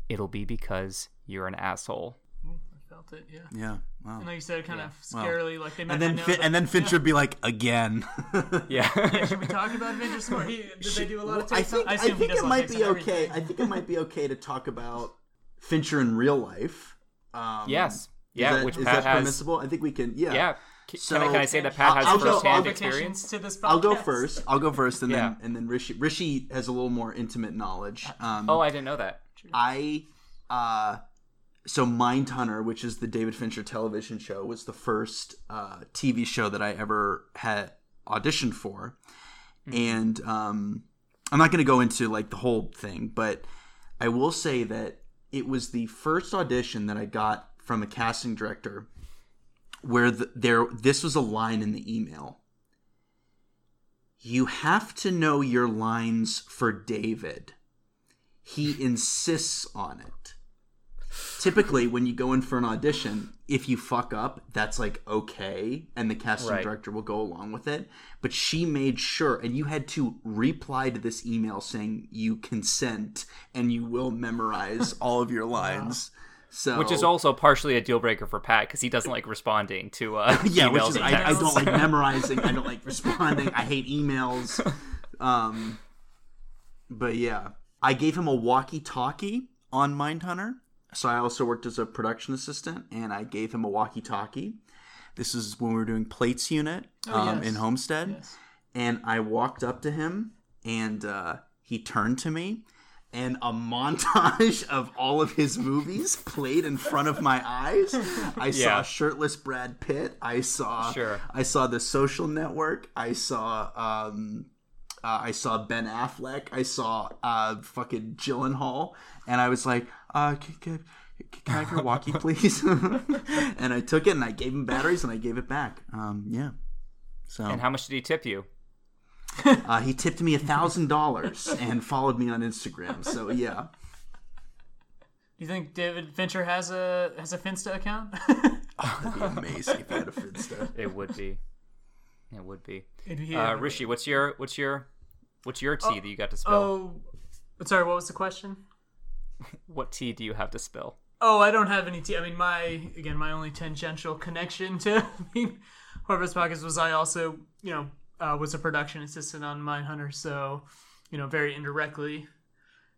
It'll be because you're an asshole." Felt it. Yeah. Yeah. Wow. I know you said kind yeah. of scarily, well, like they. And then, fi- and then Fincher would be like, again. yeah. yeah. Should we talk about Fincher Score? He, did they do a lot of takes? I think, I, I think it might be okay. I think it might be okay to talk about Fincher in real life. Um, yes. Yeah. That, which is Pat that permissible? I think we can. Yeah. Yeah. Can, so, can, I, can I say that Pat has I'll first-hand experience? To this I'll go first. I'll go first, and yeah. then and then Rishi Rishi has a little more intimate knowledge. Um, oh, I didn't know that. I uh, so Mindhunter, which is the David Fincher television show, was the first uh, TV show that I ever had auditioned for, mm-hmm. and um, I'm not going to go into like the whole thing, but I will say that it was the first audition that I got from a casting director where the, there this was a line in the email. You have to know your lines for David. He insists on it typically when you go in for an audition if you fuck up that's like okay and the casting right. director will go along with it but she made sure and you had to reply to this email saying you consent and you will memorize all of your lines wow. So, which is also partially a deal breaker for Pat because he doesn't like responding to uh, yeah, which is I, I, don't like memorizing. I don't like responding. I hate emails. Um, but yeah, I gave him a walkie-talkie on Mindhunter, so I also worked as a production assistant, and I gave him a walkie-talkie. This is when we were doing plates unit oh, um, yes. in Homestead, yes. and I walked up to him, and uh, he turned to me, and a montage of all of his movies played in front of my eyes. I yeah. saw shirtless Brad Pitt. I saw sure. I saw The Social Network. I saw um, uh, I saw Ben Affleck. I saw uh, fucking Gyllenhaal, and I was like, uh, can, can, can I have your walkie, please? and I took it and I gave him batteries and I gave it back. Um, yeah. So. And how much did he tip you? uh, he tipped me a thousand dollars and followed me on Instagram. So yeah. Do you think David Fincher has a has a Finsta account? That'd be amazing if he had a Finsta. It would be. It would be. It'd be Uh, Rishi, what's your what's your what's your tea Oh, that you got to spill? Oh, sorry. What was the question? What tea do you have to spill? Oh, I don't have any tea. I mean, my again, my only tangential connection to being Harvest Podcast was I also, you know, uh, was a production assistant on Mindhunter, so you know, very indirectly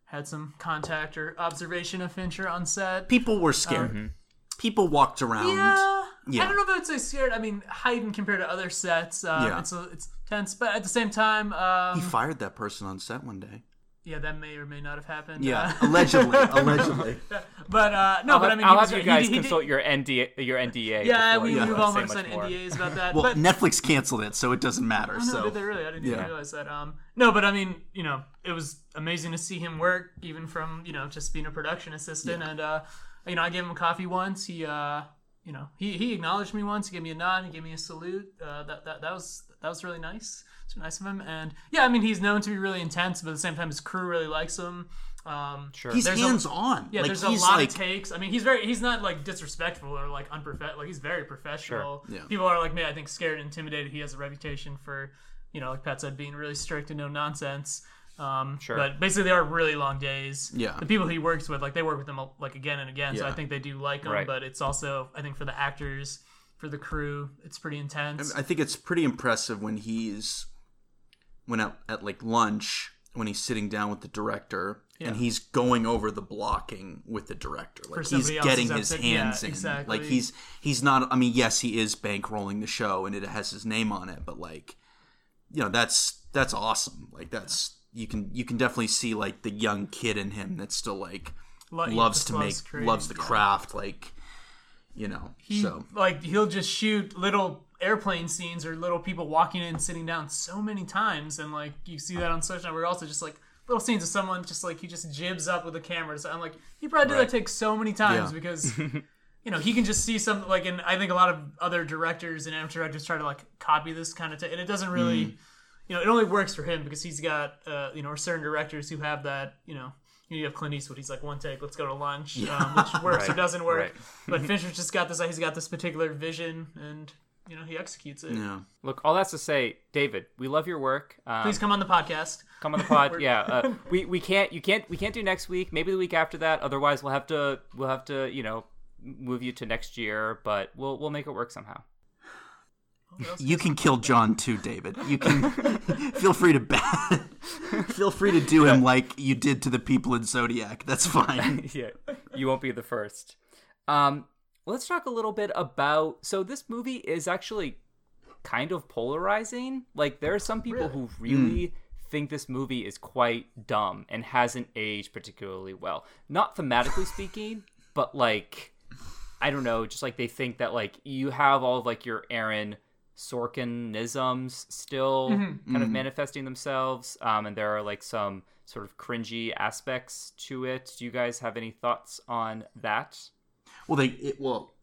had some contact or observation of Fincher on set. People were scared. People walked around. Yeah, Yeah. I don't know if I would say scared. I mean, heightened compared to other sets. Uh, Yeah. it's a, it's tense, but at the same time, um, He fired that person on set one day. Yeah, that may or may not have happened. Yeah, Uh, allegedly, allegedly. but uh, no, I'll, but have, I mean, I'll he was- have you guys he did- consult your NDA. Your NDA. Yeah, before we, you we've say all signed. NDAs about that. Well, but Netflix canceled it, so it doesn't matter. Oh, no, so did they really? I didn't even realize that. Um, no, but I mean, you know, it was amazing to see him work, even from you know just being a production assistant. And uh, you know, I gave him a coffee once. He, uh, you know, he he acknowledged me once. He gave me a nod. He gave me a salute. Uh, that that that was that was really nice. It's nice of him. And yeah, I mean, he's known to be really intense, but at the same time, his crew really likes him. Um, Sure. he's There's a- hands on. yeah, like there's a lot like of takes. I mean, he's very he's not like disrespectful or like unprofessional. Like he's very professional. Yeah. People are like me, I think, scared and intimidated. He has a reputation for, you know, like Pat said, being really strict and no nonsense. Um, Sure. But basically, they are really long days. Yeah. The people he works with, like they work with him like again and again. So I think they do like him. Right. But it's also, I think, for the actors, for the crew, it's pretty intense. I think it's pretty impressive when he's when at, at like lunch when he's sitting down with the director and he's going over the blocking with the director. Like he's getting his episode. Yeah, hands in exactly. like he's he's not i mean yes he is bankrolling the show and it has his name on it but like you know that's that's awesome. Like that's you can you can definitely see like the young kid in him that still like Lo- loves to make loves the craft. Like you know he so like he'll just shoot little airplane scenes or little people walking in sitting down so many times and like you see that on social network also just like little scenes of someone just like he just jibs up with the camera so i'm like he probably did Right. that take so many times Yeah. because you know he can just see something like and i think a lot of other directors and amateur directors try to like copy this kind of t- and it doesn't really Mm. you know it only works for him because he's got uh, you know certain directors who have that you know you have Clint Eastwood. He's like one take. Let's go to lunch, um, which works or doesn't work. right. But Fincher's just got this. He's got this particular vision, and you know he executes it. yeah Look, all that's to say, David, we love your work. Um, Please come on the podcast. come on the pod. yeah, uh, we we can't you can't we can't do next week. Maybe the week after that. Otherwise, we'll have to we'll have to you know move you to next year. But we'll we'll make it work somehow. You can kill John too, David. You can feel free to ba- feel free to do him like you did to the people in Zodiac. That's fine. yeah, you won't be the first. Um, let's talk a little bit about. So this movie is actually kind of polarizing. Like there are some people who really think this movie is quite dumb and hasn't aged particularly well. Not thematically speaking, but like I don't know, just like they think that like you have all of like your Aaron Sorkinisms still kind of manifesting themselves, um, and there are like some sort of cringy aspects to it. Do you guys have any thoughts on that? Well, they it, well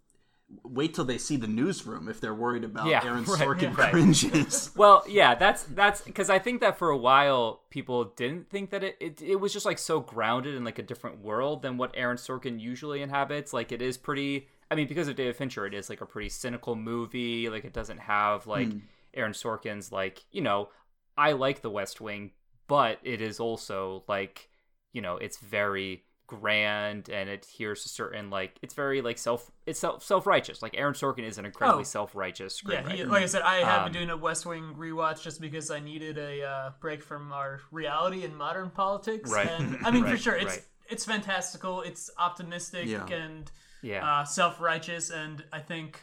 wait till they see the newsroom if they're worried about Yeah, Aaron right, Sorkin yeah. Right. cringes. Well, yeah, that's that's because I think that for a while people didn't think that it, it it was just like so grounded in like a different world than what Aaron Sorkin usually inhabits. Like it is pretty. I mean, because of David Fincher, it is like a pretty cynical movie. Like it doesn't have like Aaron Sorkin's like you know I like The West Wing, but it is also like you know it's very grand and it adheres to certain like it's very like self it's self self righteous. Like Aaron Sorkin is an incredibly Oh. self righteous Yeah, he, like I said, I have Um, been doing a West Wing rewatch just because I needed a uh, break from our reality and modern politics. Right. And I mean, for sure, it's right. it's fantastical. It's optimistic Yeah. and yeah. uh, self righteous, and I think,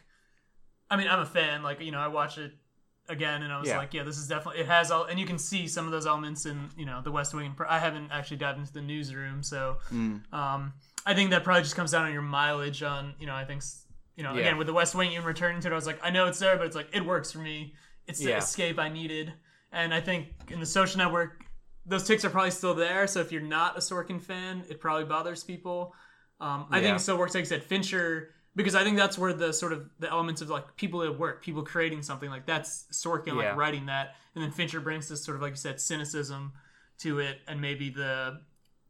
I mean, I'm a fan. Like you know, I watch it again, and I was Yeah. like, yeah, this is definitely it has all, and you can see some of those elements in you know the West Wing. I haven't actually dived into the newsroom, so um, I think that probably just comes down on your mileage on you know I think you know Yeah. again with the West Wing, even returning to it, I was like, I know it's there, but it's like it works for me. It's the Yeah. escape I needed, and I think in the Social Network. Those ticks are probably still there, so if you're not a Sorkin fan, it probably bothers people. Um, I Yeah. think it still works, like I said, Fincher, because I think that's where the sort of the elements of like people at work, people creating something like that's Sorkin Yeah. like writing that, and then Fincher brings this sort of like you said cynicism to it, and maybe the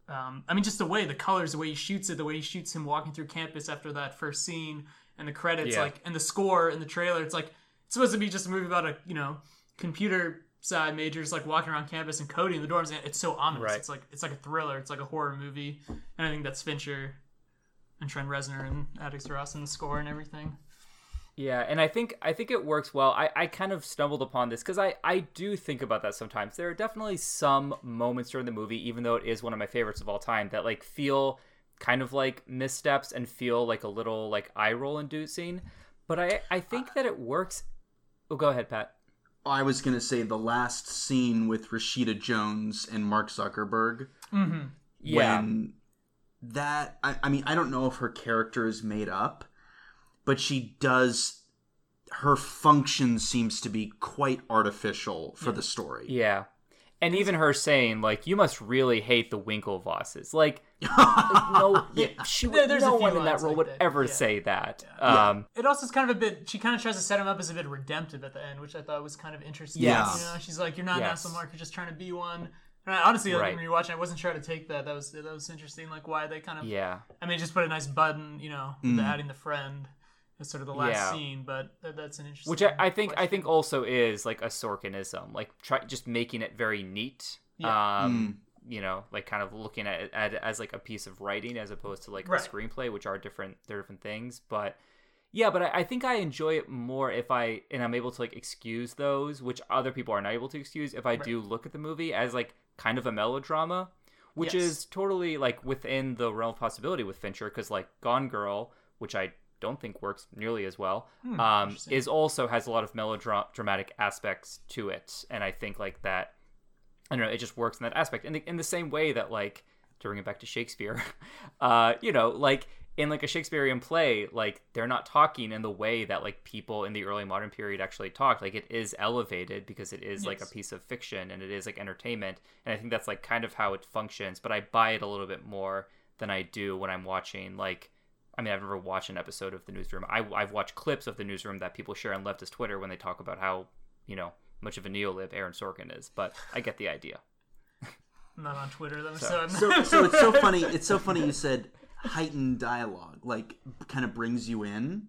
um, I mean, just the way the colors, the way he shoots it, the way he shoots him walking through campus after that first scene, and the credits, Yeah. like, and the score and the trailer. It's like it's supposed to be just a movie about a you know computer side majors like walking around campus and coding the dorms. And it's so ominous. Right. It's like it's like a thriller. It's like a horror movie, and I think that's Fincher and Trent Reznor and Atticus Ross in the score and everything. Yeah, and I think I think it works well. I, I kind of stumbled upon this because I, I do think about that sometimes. There are definitely some moments during the movie, even though it is one of my favorites of all time, that like feel kind of like missteps and feel like a little like eye roll inducing. But I I think that it works. Oh, go ahead, Pat. I was gonna say the last scene with Rashida Jones and Mark Zuckerberg. Mm-hmm. Yeah, When that, I, I mean, I don't know if her character is made up, but she does. Her function seems to be quite artificial for the story. yeah, and even her saying like, "You must really hate the Winklevosses." Like, like, no, she would, there's no few one in that role like would that, ever yeah. say that. Um, It also is kind of a bit. She kind of tries to set him up as a bit redemptive at the end, which I thought was kind of interesting. Yeah. You know, she's like, "You're not Yes. an asshole, Mark. You're just trying to be one." And I, honestly, like, Right. when you're watching, I wasn't sure how to take that. That was that was interesting. Like why they kind of. yeah. I mean, just put a nice button, you know, with the adding the friend. As sort of the last Yeah. scene, but that, that's an interesting. which I, I think I think also is like a Sorkinism, like try just making it very neat. Um, you know, like kind of looking at it, at as like a piece of writing as opposed to like Right. a screenplay, which are different. They're different things, but yeah, but I, I think I enjoy it more if I and I'm able to like excuse those, which other people are not able to excuse. If I do look at the movie as like kind of a melodrama, which Yes. is totally like within the realm of possibility with Fincher, because like Gone Girl, which I don't think works nearly as well, Hmm, um, is also has a lot of melodramatic aspects to it, and I think like that. I don't know. It just works in that aspect, and in, in the same way that like to bring it back to Shakespeare, uh, you know, like in like a Shakespearean play, like they're not talking in the way that like people in the early modern period actually talked. Like it is elevated because it is like a piece of fiction and it is like entertainment, and I think that's like kind of how it functions. But I buy it a little bit more than I do when I'm watching like. I mean, I've never watched an episode of The Newsroom. I, I've watched clips of The Newsroom that people share on leftist Twitter when they talk about how, you know, much of a neolib Aaron Sorkin is. But I get the idea. I'm not on Twitter though, so, I'm So, so it's so funny. It's so funny you said heightened dialogue, like kind of brings you in.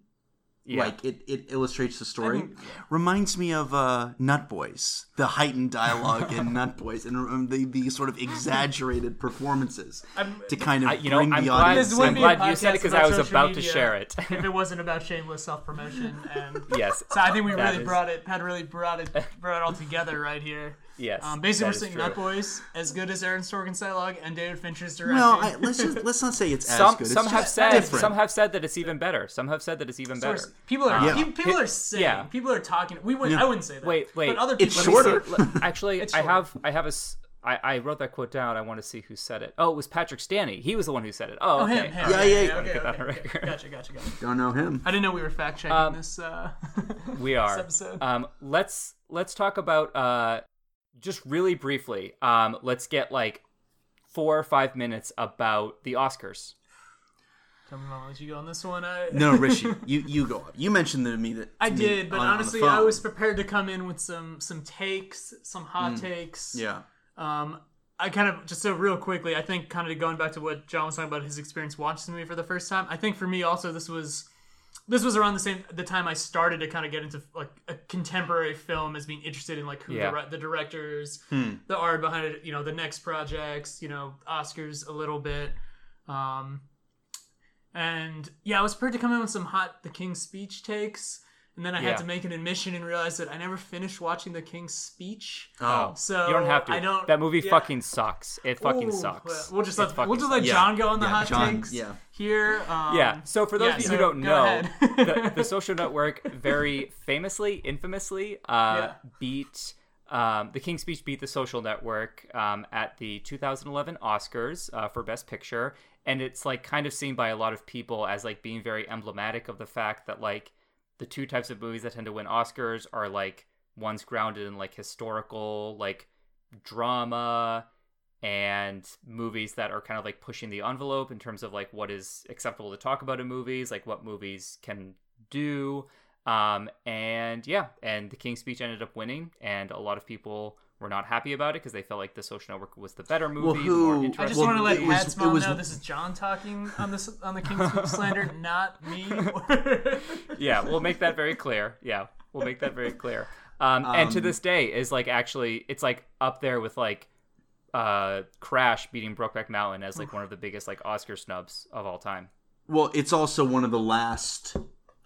Yeah. Like it, it illustrates the story. Reminds me of uh, Nut Boys, the heightened dialogue in Nut Boys, and um, the, the sort of exaggerated performances I'm- to kind of I, you know, bring I'm the glad, audience. I'm would be a glad you said it because I was social about to share it. if it wasn't about shameless self promotion and yes. So I think we really is- brought it, had really brought it, brought it all together right here. Yes. Um, basically, that we're is saying true. Nut Boys as good as Aaron Sorkin's dialogue and David Fincher's directing. well, I, let's just let's not say it's as Some good. It's some have said different. some have said that it's even better. Some have said that it's even So better. people are Uh, pe- people are saying yeah. people are talking. We wouldn't. I wouldn't say that. Wait, wait. But other people Let me shorter. see- let- Actually, It's I have I have a s- I, I wrote that quote down. I want to see who said it. Oh, it was Patrick Stanley. He was the one who said it. Oh, Oh, him, him. Yeah, okay, yeah, okay, yeah. okay, Get that on okay. Gotcha, gotcha, gotcha. Don't know him. I didn't know we were fact checking Um, this. Uh, We are. this episode. Um, let's let's talk about uh, just really briefly. Um, let's get like four or five minutes about the Oscars. Tell me, Mom, let you go on this one. I, No, Rishi, you you go up. You mentioned to me that I did, but on- on honestly, I was prepared to come in with some some takes, some hot takes. yeah. Um, I kind of just so real quickly, I think kind of going back to what John was talking about his experience watching the movie for the first time. I think for me also this was this was around the same the time I started to kind of get into like a contemporary film as being interested in like who Yeah. the, the directors, Hmm. the art behind it, you know, the next projects, you know, Oscars a little bit. Um, and yeah, I was prepared to come in with some hot The King's Speech takes. And then I Yeah. had to make an admission and realize that I never finished watching The King's Speech. Oh, So you don't have to. I don't. that movie yeah. fucking sucks. It fucking Ooh, sucks. well, We'll just It let fucking we'll just let sucks. John go on the Yeah, hot John, takes yeah. here. Um, Yeah. So for those yeah, of you so who don't know, the, the Social Network very famously, infamously, uh, Yeah. beat um, the King's Speech beat the Social Network um, at the 2011 Oscars uh, for Best Picture, and it's like kind of seen by a lot of people as like being very emblematic of the fact that like the two types of movies that tend to win Oscars are like ones grounded in like historical like drama and movies that are kind of like pushing the envelope in terms of like what is acceptable to talk about in movies, like what movies can do. Um, and yeah, and the King's Speech ended up winning, and a lot of people were not happy about it because they felt like the Social Network was the better movie. Well, who- I just Well, want to let it was- Pat was- know this is John talking on this on the King's Speech slander, not me. yeah, we'll make that very clear. Yeah, we'll make that very clear. Um, and to this day is like actually it's like up there with like uh Crash beating Brokeback Mountain as like one of the biggest like Oscar snubs of all time. Well, it's also one of the last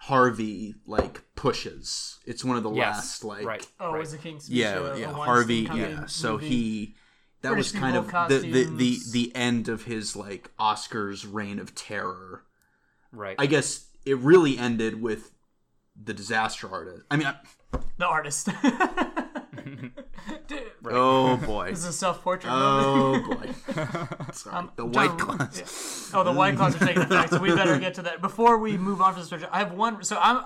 Harvey like pushes. It's one of the Yes, last like right. oh, right. was the King's Speech? yeah, a- a yeah, Weinstein Harvey, Company yeah. So movie? he that British was kind of the, the the the end of his like Oscars reign of terror. Right. I guess it really ended with the disaster artist. I mean, I, the artist. Dude, oh boy, This is a self-portrait moment. oh boy. Sorry, the white claws. Oh, the white claws are taking effect, so we better get to that. Before we move on to the picture, I have one. So I'm,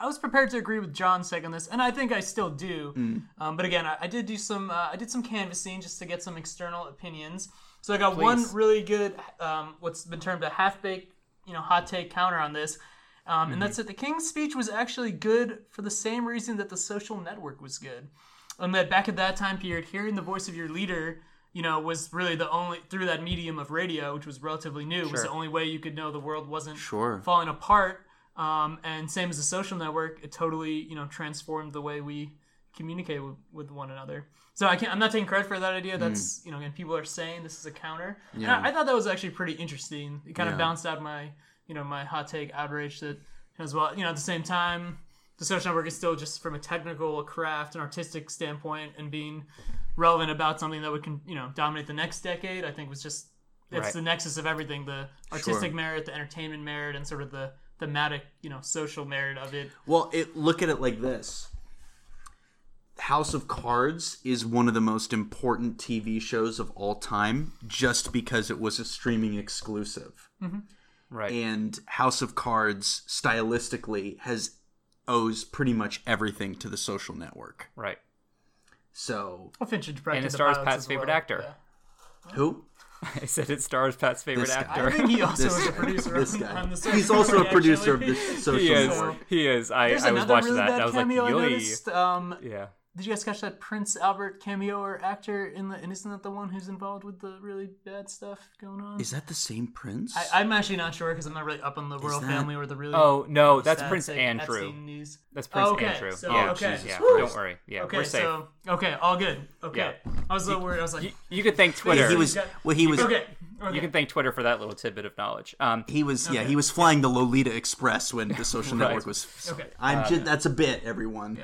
I was prepared to agree with John take on this, and I think I still do. Hmm. Um, but again, I, I did do some, uh, I did some canvassing just to get some external opinions. So I got one really good, um, what's been termed a half-baked, you know, hot take counter on this. Um, And that's that the King's speech was actually good for the same reason that the social network was good. And that back at that time period, hearing the voice of your leader, you know, was really the only through that medium of radio, which was relatively new, was the only way you could know the world wasn't Sure. falling apart. Um, and same as the social network, it totally you know transformed the way we communicate with, with one another. So I can't, I'm not taking credit for that idea. That's you know, and people are saying this is a counter. And Yeah. I, I thought that was actually pretty interesting. It kind of bounced out my you know my hot take outrage that as well. You know, at the same time, the social network is still just from a technical craft and artistic standpoint and being relevant about something that would can you know dominate the next decade. I think was just it's Right. the nexus of everything: the artistic merit, the entertainment merit, and sort of the thematic you know social merit of it. Well, it look at it like this. House of Cards is one of the most important TV shows of all time just because it was a streaming exclusive. Mm-hmm. right. And House of Cards stylistically has owes pretty much everything to the social network. right. So, Well, Finch directed And it the stars pilots Pat's favorite well. actor. Yeah. who? I said it stars Pat's favorite actor. I think he also This was a producer This guy. on the social He's also a network, producer of actually. the social he is. network. He is. I, There's I was watching really that and I was like, cameo I noticed. Um, Yeah. Did you guys catch that Prince Albert cameo or actor in the? And isn't that the one who's involved with the really bad stuff going on? Is that the same prince? I, I'm actually not sure because I'm not really up on the royal that- family or the really. Oh no, that's sad Prince thing, Andrew. Epstein news. That's Prince Oh, okay. Andrew. So, yeah, okay. Jesus yeah. Whew. Don't worry. Yeah, Okay, we're safe. so okay, all good. Okay, I was a little worried. I was like, You, you could thank Twitter. he was well he was okay, okay. You can thank Twitter for that little tidbit of knowledge. Um, he was yeah, he was flying the Lolita Express when the social Right. network was Okay. I'm just that's a bit everyone.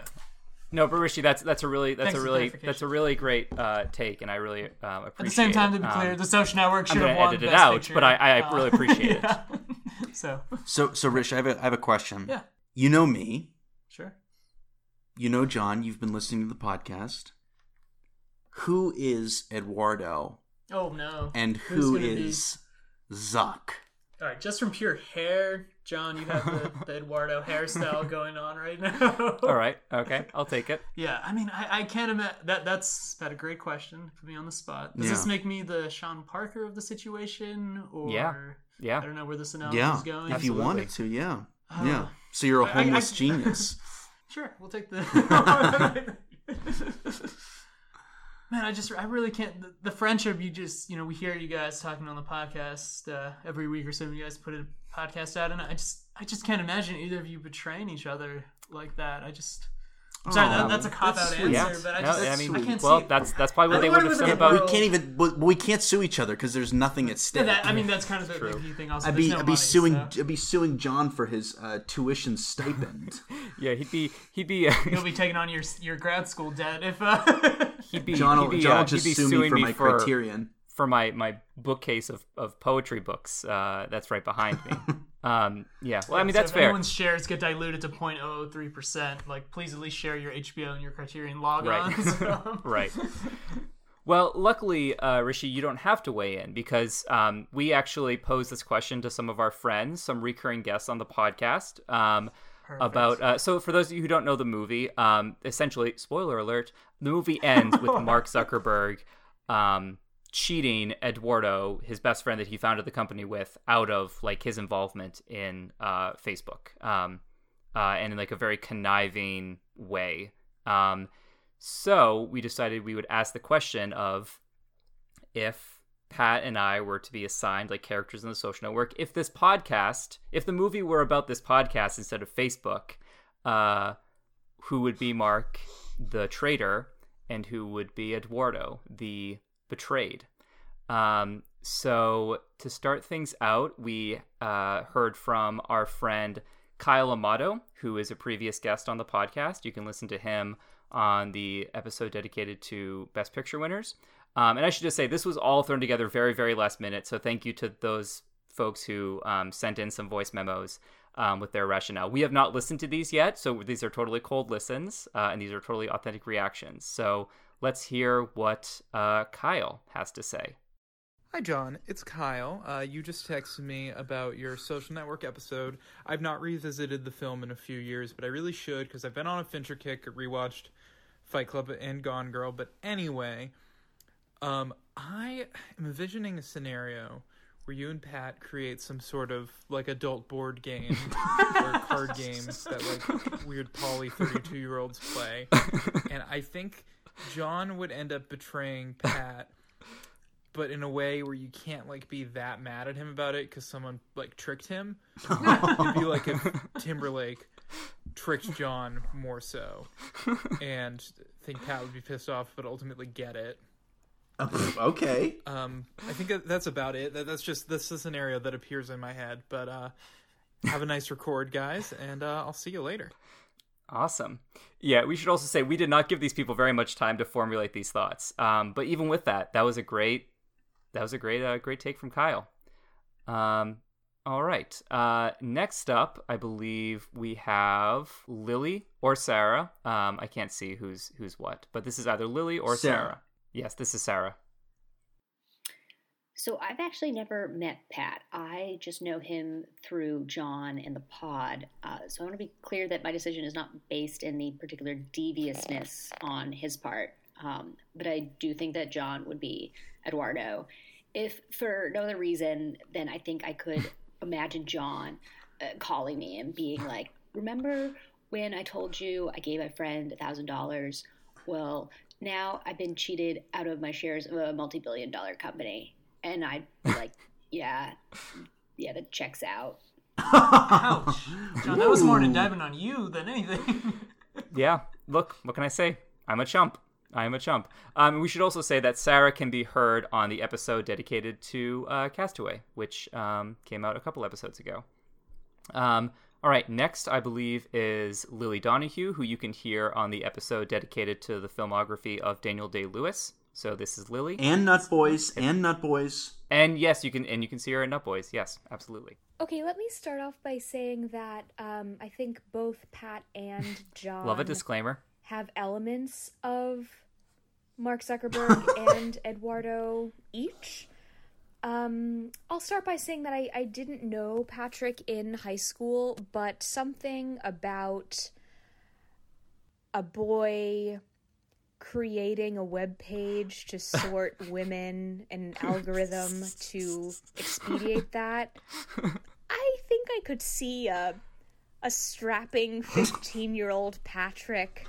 No, but Rishi, that's that's a really that's Thanks a really that's a really great uh, take, and I really um, appreciate. At the same time, to be clear, Um, the social network should I'm have gonna won edit it Best out, Picture. but I, I Uh, really appreciate it. So So so Rich, I have a I have a question. Yeah. You know me. sure. You know John, you've been listening to the podcast. Who is Eduardo Oh no. and Who's who gonna be- Zuck? All right, just from pure hair, John, you have the, the Eduardo hairstyle going on right now. All right, okay, I'll take it. Yeah, I mean, I, I can't imagine that. That's that a great question. Put me on the spot. Does Yeah. this make me the Sean Parker of the situation, or Yeah. yeah. I don't know where this analogy Yeah. is going. If you wanted to, yeah. Oh. yeah. So you're a homeless I- genius. Sure, we'll take the. Man, I just I really can't. The, the friendship you just you know we hear you guys talking on the podcast uh, every week or so. You guys put a podcast out, and I just I just can't imagine either of you betraying each other like that. I just. I'm sorry, that, that's a cop out that's answer, yeah. but I No, just I mean, I can't well, see. that's that's probably what they would have said about. we can't even but we can't sue each other because there's nothing at Yeah, stake. that, I mean, that's kind of the, the thing. Also, I'd be no I'd be money, suing so I'd be suing John for his uh, tuition stipend. Yeah, he'd be he'd be He'll be taking on your your grad school debt if. Uh, he'd be John will, he'd be, John uh, will just he'd be sue me suing for my for, criterion. for my my bookcase of, of poetry books. Uh, that's right behind me. um, yeah, well, I mean So that's if fair. anyone's shares get diluted to 0.003 percent, like please at least share your HBO and your Criterion logons. Um, Right. Well, luckily, uh, Rishi, you don't have to weigh in because um, we actually posed this question to some of our friends, some recurring guests on the podcast. Um, about uh, so for those of you who don't know the movie, um, essentially, spoiler alert: the movie ends with Mark Zuckerberg um, cheating Eduardo, his best friend that he founded the company with, out of like his involvement in uh, Facebook. Um, uh, and in like a very conniving way. Um, so we decided we would ask the question of if Pat and I were to be assigned like characters in the social network, if this podcast, if the movie were about this podcast instead of Facebook, uh, who would be Mark, the traitor, and who would be Eduardo, the betrayed? Um, so to start things out, we uh, heard from our friend Kyle Amato, who is a previous guest on the podcast. You can listen to him on the episode dedicated to Best Picture winners. Um, and I should just say, this was all thrown together very, very last minute. So thank you to those folks who um, sent in some voice memos um, with their rationale. We have not listened to these yet, so these are totally cold listens, uh, and these are totally authentic reactions. So let's hear what uh, Kyle has to say. Hi, John. It's Kyle. Uh, you just texted me about your social network episode. I've not revisited the film in a few years, but I really should because I've been on a Fincher kick. rewatched Fight Club and Gone Girl. But anyway, um, I am envisioning a scenario where you and Pat create some sort of like adult board game or card games that like weird poly 32 year olds play. And I think John would end up betraying Pat but in a way where you can't like be that mad at him about it because someone like tricked him. It'd be like if Timberlake tricked John more so, and think Pat would be pissed off, but ultimately get it. okay. Um, I think that's about it. That's just that's the scenario that appears in my head. But uh, have a nice record, guys, and uh, I'll see you later. Awesome. Yeah, we should also say we did not give these people very much time to formulate these thoughts. Um, but even with that, that was a great that was a great uh, great take from Kyle. Um, all right. Uh, next up, I believe we have Lily or Sarah. Um, I can't see who's who's what, but this is either Lily or Sarah. Sarah. Yes, this is Sarah. So I've actually never met Pat. I just know him through John and the pod. Uh, so I want to be clear that my decision is not based in the particular deviousness on his part. Um, but I do think that John would be Eduardo. If for no other reason, then I think I could imagine John uh, calling me and being like, "Remember when I told you I gave my friend a thousand dollars? Well, now I've been cheated out of my shares of a multi-billion-dollar company." And I'd be like, "Yeah, yeah, that checks out." Ouch, John, that was more an indictment on you than anything. yeah, look, what can I say? I'm a chump. I am a chump. Um, we should also say that Sarah can be heard on the episode dedicated to uh, Castaway, which um, came out a couple episodes ago. Um, all right, next I believe is Lily Donahue, who you can hear on the episode dedicated to the filmography of Daniel Day Lewis. So this is Lily and Nut Boys and Nut Boys. And yes, you can and you can see her in Nut Boys. Yes, absolutely. Okay, let me start off by saying that um, I think both Pat and John love a disclaimer have elements of Mark Zuckerberg and Eduardo each. Um, I'll start by saying that I, I didn't know Patrick in high school, but something about a boy creating a web page to sort women and an algorithm to expedite that. I think I could see a a strapping 15 year old Patrick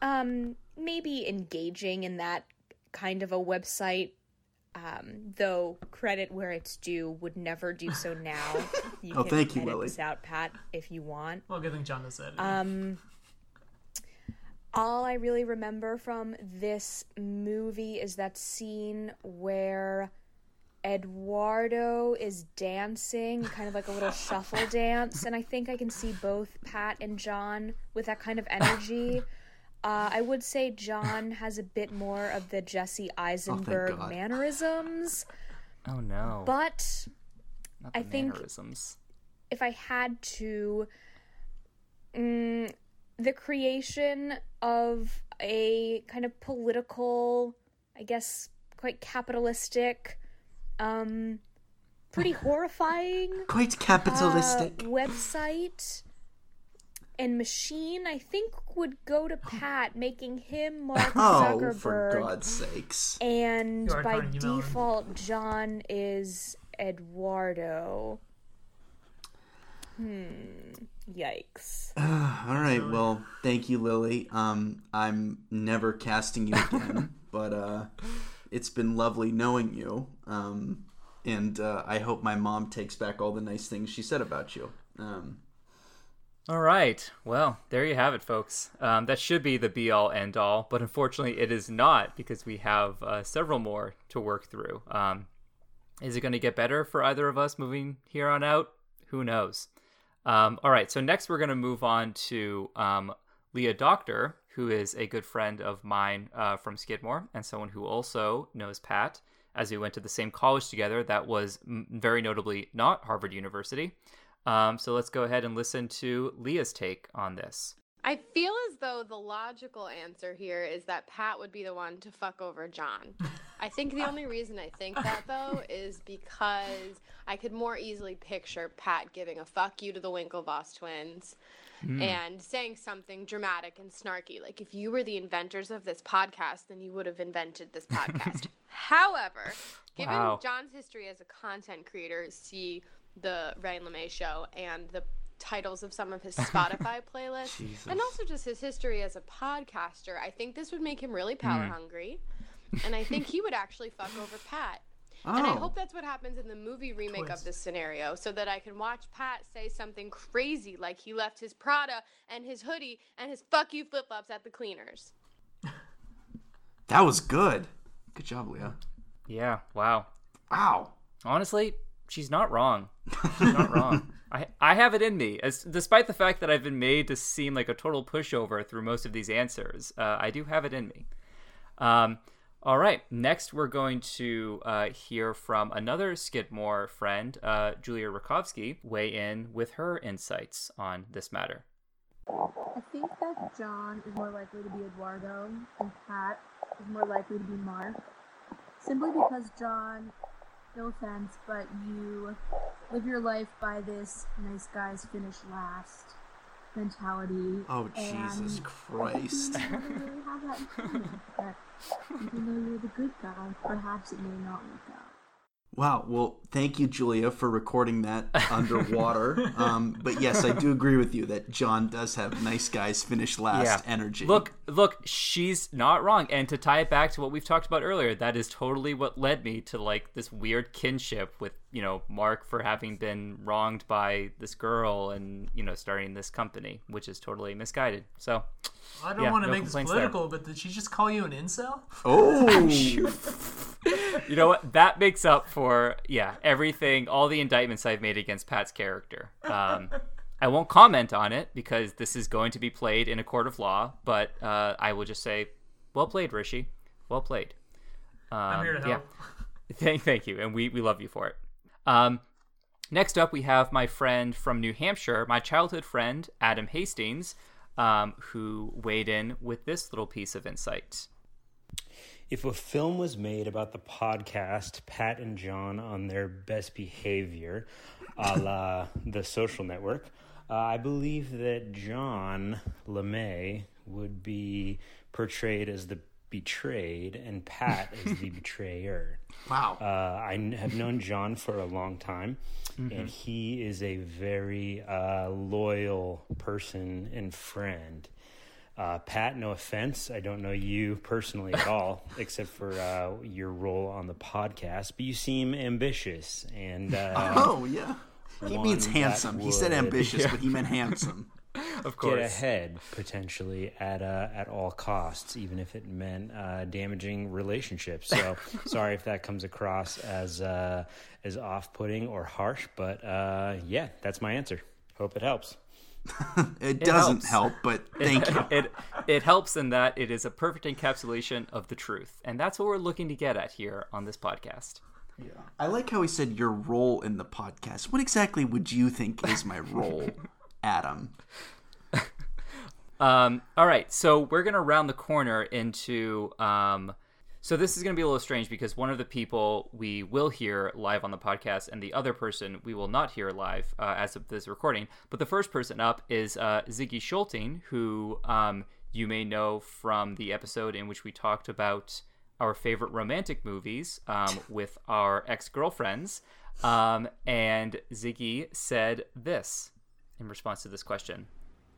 um maybe engaging in that kind of a website um, though credit where it's due would never do so now. You oh, can thank you, edit Lily. This out, Pat, if you want. Well, good thing John does that. Um, all I really remember from this movie is that scene where Eduardo is dancing, kind of like a little shuffle dance, and I think I can see both Pat and John with that kind of energy. Uh, I would say John has a bit more of the Jesse oh, Eisenberg oh, mannerisms. Oh no! But I think if I had to, mm, the creation of a kind of political, I guess, quite capitalistic, um, pretty horrifying, quite capitalistic uh, website and Machine, I think, would go to Pat, making him Mark oh, Zuckerberg. for God's sakes! And by default, John is Eduardo. Hmm. Yikes. All right. Well, thank you, Lily. Um, I'm never casting you again, but uh, it's been lovely knowing you. Um, and uh, I hope my mom takes back all the nice things she said about you. Um, all right. Well, there you have it, folks. Um, that should be the be all end all, but unfortunately, it is not because we have uh, several more to work through. Um, is it going to get better for either of us moving here on out? Who knows? Um, all right. So, next, we're going to move on to um, Leah Doctor, who is a good friend of mine uh, from Skidmore and someone who also knows Pat as we went to the same college together. That was very notably not Harvard University. Um, so let's go ahead and listen to Leah's take on this. I feel as though the logical answer here is that Pat would be the one to fuck over John. I think the only reason I think that though is because I could more easily picture Pat giving a fuck you to the Winklevoss twins mm. and saying something dramatic and snarky. Like if you were the inventors of this podcast, then you would have invented this podcast. However, given wow. John's history as a content creator, see the Ryan LeMay show and the titles of some of his Spotify playlists, and also just his history as a podcaster, I think this would make him really power mm. hungry, and I think he would actually fuck over Pat. Oh. And I oh. hope that's what happens in the movie remake Twist. of this scenario, so that I can watch Pat say something crazy like he left his Prada and his hoodie and his fuck you flip flops at the cleaners. That was good. Good job, Leah. Yeah. Wow. Wow. Honestly, she's not wrong. She's not wrong. I I have it in me, as despite the fact that I've been made to seem like a total pushover through most of these answers. Uh, I do have it in me. Um, all right. Next, we're going to uh, hear from another Skidmore friend, uh, Julia Rakovsky, weigh in with her insights on this matter. I think that John is more likely to be Eduardo, and Pat is more likely to be Mark, simply because John no offense, but you live your life by this nice guys finish last mentality. Oh Jesus Christ! Really that, even though you're the good guy, perhaps it may not work out. Wow. Well, thank you, Julia, for recording that underwater. um, but yes, I do agree with you that John does have nice guys finish last yeah. energy. Look, look, she's not wrong. And to tie it back to what we've talked about earlier, that is totally what led me to like this weird kinship with you know Mark for having been wronged by this girl and you know starting this company, which is totally misguided. So I don't yeah, want to no make this political, there. but did she just call you an incel? Oh, you know what? That makes up for yeah everything, all the indictments I've made against Pat's character. Um, I won't comment on it because this is going to be played in a court of law. But uh, I will just say, well played, Rishi. Well played. Um, I'm here to help. Yeah. Thank, thank you, and we we love you for it. Um, next up, we have my friend from New Hampshire, my childhood friend Adam Hastings um, who weighed in with this little piece of insight. If a film was made about the podcast Pat and John on their best behavior, a la The Social Network, uh, I believe that John LeMay would be portrayed as the betrayed and Pat is the betrayer. Wow. Uh, I have known John for a long time, mm-hmm. and he is a very uh, loyal person and friend. Uh, Pat, no offense, I don't know you personally at all, except for uh, your role on the podcast, but you seem ambitious and. Uh, oh yeah, he means handsome. He said ambitious, yeah. but he meant handsome. of course. get ahead potentially at uh, at all costs, even if it meant uh, damaging relationships. So sorry if that comes across as uh, as off putting or harsh, but uh, yeah, that's my answer. Hope it helps. it, it, doesn't helps. help, but thank you. It it helps in that it is a perfect encapsulation of the truth, and that's what we're looking to get at here on this podcast. Yeah. I like how he said your role in the podcast. What exactly would you think is my role, Adam? Um, all right, so we're gonna round the corner into. Um, so this is gonna be a little strange because one of the people we will hear live on the podcast, and the other person we will not hear live uh, as of this recording. But the first person up is uh, Ziggy Schulting, who um, you may know from the episode in which we talked about our favorite romantic movies um, with our ex girlfriends. Um, and Ziggy said this. in response to this question.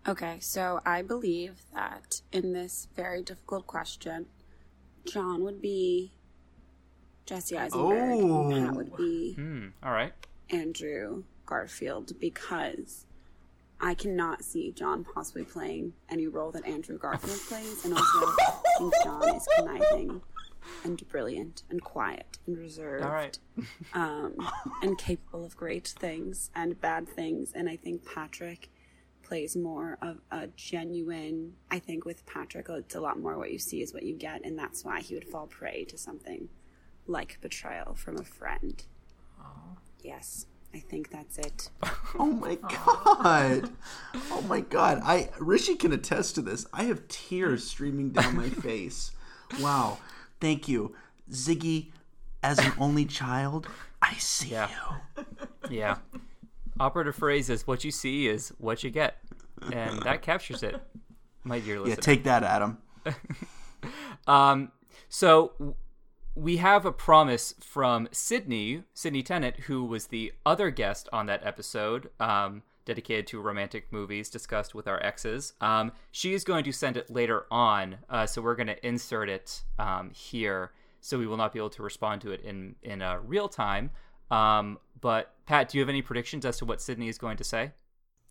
Okay, so I believe that in this very difficult question, John would be Jesse Eisenberg, oh. and Pat would be hmm. all right. Andrew Garfield because I cannot see John possibly playing any role that Andrew Garfield plays, and also I think John is conniving and brilliant and quiet and reserved, all right, um, and capable of great things and bad things. And I think Patrick plays more of a genuine. I think with Patrick, it's a lot more what you see is what you get, and that's why he would fall prey to something like betrayal from a friend. Aww. Yes. I think that's it. oh my god. Oh my god. I Rishi can attest to this. I have tears streaming down my face. Wow. Thank you. Ziggy, as an only child, I see yeah. you. Yeah. Operative phrase is what you see is what you get. And that captures it, my dear listener. Yeah, take that, Adam. um so we have a promise from Sydney, Sydney Tennant, who was the other guest on that episode, um, dedicated to romantic movies discussed with our exes. Um, she is going to send it later on, uh, so we're going to insert it um, here, so we will not be able to respond to it in in uh, real time. But Pat, do you have any predictions as to what Sydney is going to say?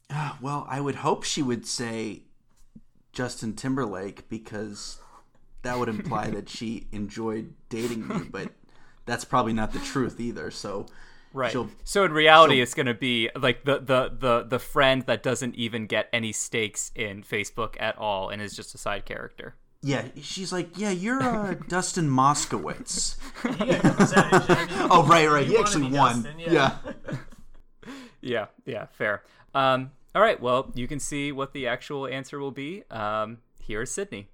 Uh, well, I would hope she would say Justin Timberlake because that would imply that she enjoyed dating me, but that's probably not the truth either. So right. So in reality, it's going to be like the, the the the friend that doesn't even get any stakes in Facebook at all and is just a side character. Yeah, she's like, yeah, you're uh, Dustin Moskovitz. oh, right, right. He actually won. Dustin, yeah. yeah. yeah, yeah, fair. Um, all right, well, you can see what the actual answer will be. Um, here's Sydney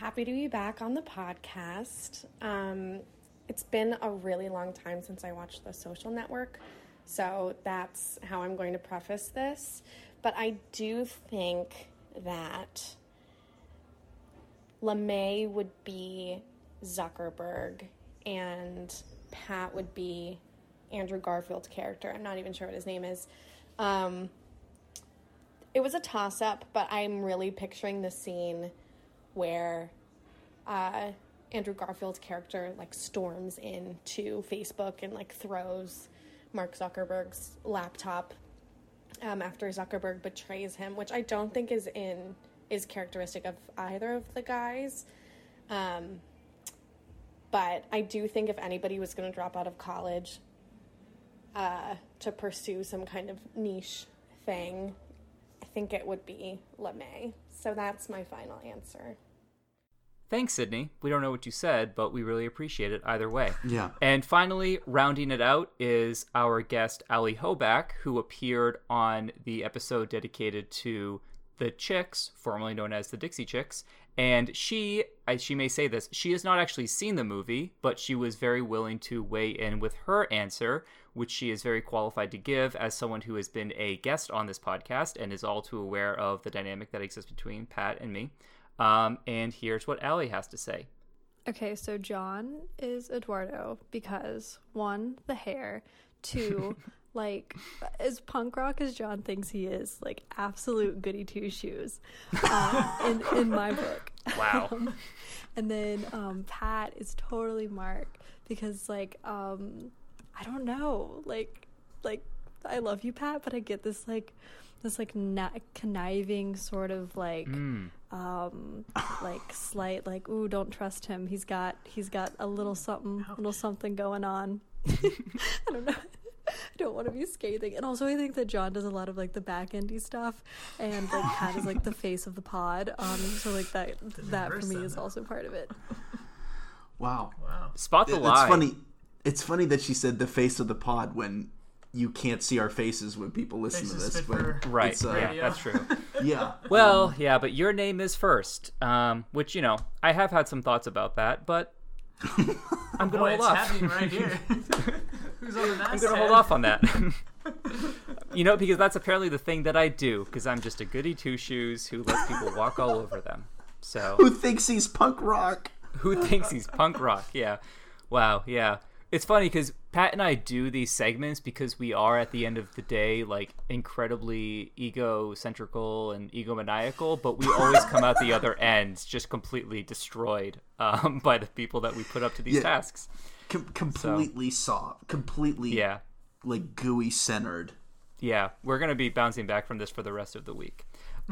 happy to be back on the podcast. Um, it's been a really long time since I watched The Social Network, so that's how I'm going to preface this. But I do think that LeMay would be Zuckerberg and Pat would be Andrew Garfield's character. I'm not even sure what his name is. Um, it was a toss up, but I'm really picturing the scene where uh, Andrew Garfield's character like storms into Facebook and like throws Mark Zuckerberg's laptop um, after Zuckerberg betrays him, which I don't think is in is characteristic of either of the guys. Um, but I do think if anybody was going to drop out of college uh, to pursue some kind of niche thing, I think it would be LeMay. So that's my final answer. Thanks, Sydney. We don't know what you said, but we really appreciate it either way. Yeah. And finally, rounding it out is our guest, Ali Hoback, who appeared on the episode dedicated to the Chicks, formerly known as the Dixie Chicks. And she, as she may say this, she has not actually seen the movie, but she was very willing to weigh in with her answer, which she is very qualified to give as someone who has been a guest on this podcast and is all too aware of the dynamic that exists between Pat and me. Um, and here's what Allie has to say. Okay, so John is Eduardo because one, the hair, two, like as punk rock as John thinks he is, like absolute goody two shoes, um, in in my book. Wow. Um, and then um, Pat is totally Mark because like um, I don't know, like like I love you, Pat, but I get this like this like na- conniving sort of like mm. um like slight like ooh don't trust him he's got he's got a little something little something going on i don't know I don't want to be scathing. And also I think that John does a lot of like the back endy stuff and like Pat is like the face of the pod. Um so like that that for me is also part of it. Wow. Wow. Spot the lie. It's funny. It's funny that she said the face of the pod when you can't see our faces when people listen faces to this. But right, uh, yeah, that's true. yeah. Well, yeah, but your name is first, um, which you know I have had some thoughts about that, but I'm gonna Boy, hold off. right here. Who's on the I'm gonna hold off on that. you know, because that's apparently the thing that I do, because I'm just a goody two shoes who lets people walk all over them. So who thinks he's punk rock? Who thinks he's punk rock? Yeah. Wow. Yeah it's funny because Pat and I do these segments because we are at the end of the day like incredibly egocentrical and egomaniacal, but we always come out the other end just completely destroyed um, by the people that we put up to these yeah. tasks. Com- completely so, soft, completely yeah, like gooey centered. Yeah, we're gonna be bouncing back from this for the rest of the week.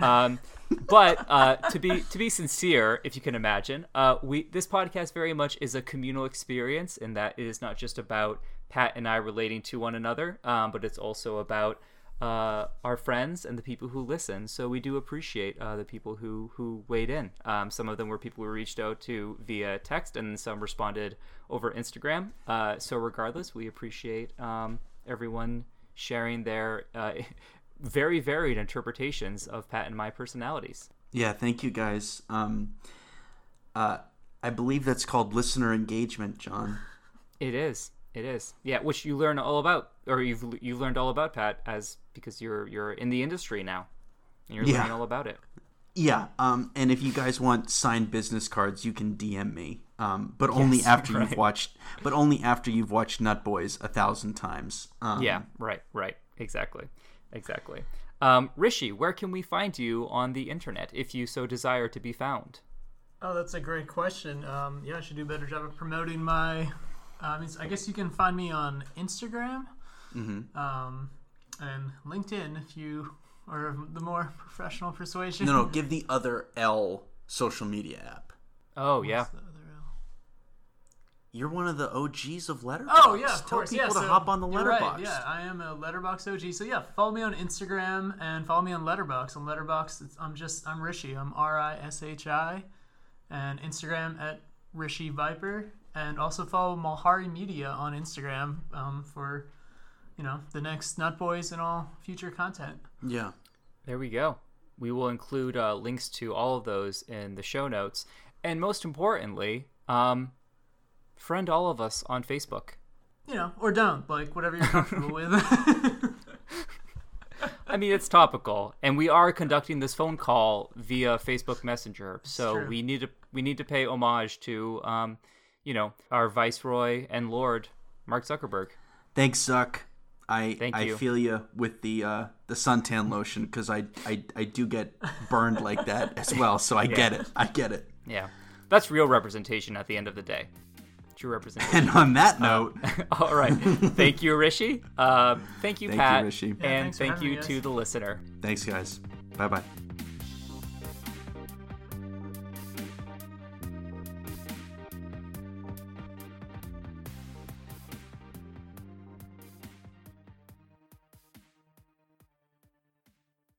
Um, but uh, to be to be sincere, if you can imagine, uh, we this podcast very much is a communal experience, in that it is not just about Pat and I relating to one another, um, but it's also about uh, our friends and the people who listen. So we do appreciate uh, the people who who weighed in. Um, some of them were people we reached out to via text, and some responded over Instagram. Uh, so regardless, we appreciate um, everyone sharing their uh, very varied interpretations of Pat and my personalities. Yeah, thank you guys. Um, uh, I believe that's called listener engagement, John. It is. It is. Yeah, which you learn all about, or you've you've learned all about Pat as because you're you're in the industry now, and you're yeah. learning all about it. Yeah. Um, and if you guys want signed business cards, you can DM me. Um, but yes, only after right. you've watched, but only after you've watched Nut Boys a thousand times. Um, yeah. Right. Right. Exactly. Exactly. Um, Rishi, where can we find you on the internet if you so desire to be found? Oh, that's a great question. Um, yeah, I should do a better job of promoting my. Uh, I guess you can find me on Instagram mm-hmm. um, and LinkedIn if you are the more professional persuasion. No, no, give the other L social media app. Oh, What's yeah. You're one of the OGs of Letterboxd. Oh yeah, of Tell course. people yeah, to so hop on the Letterboxd. Right. Yeah, I am a Letterboxd OG. So yeah, follow me on Instagram and follow me on Letterboxd. On Letterboxd, I'm just I'm Rishi. I'm R I S H I, and Instagram at Rishi Viper, and also follow Malhari Media on Instagram um, for, you know, the next Nut Boys and all future content. Yeah, there we go. We will include uh, links to all of those in the show notes, and most importantly, um, friend all of us on Facebook. You know, or don't, like whatever you're comfortable with. I mean, it's topical, and we are conducting this phone call via Facebook Messenger, so we need to we need to pay homage to, um, you know, our viceroy and lord, Mark Zuckerberg. Thanks, Zuck. I Thank I you. feel you with the uh, the suntan lotion because I, I I do get burned like that as well, so I yeah. get it. I get it. Yeah, that's real representation at the end of the day true representation. And on that note, uh, all right. Thank you, Rishi. Uh, thank you, thank Pat. You, Rishi. And yeah, thank you to the listener. Thanks, guys. Bye bye.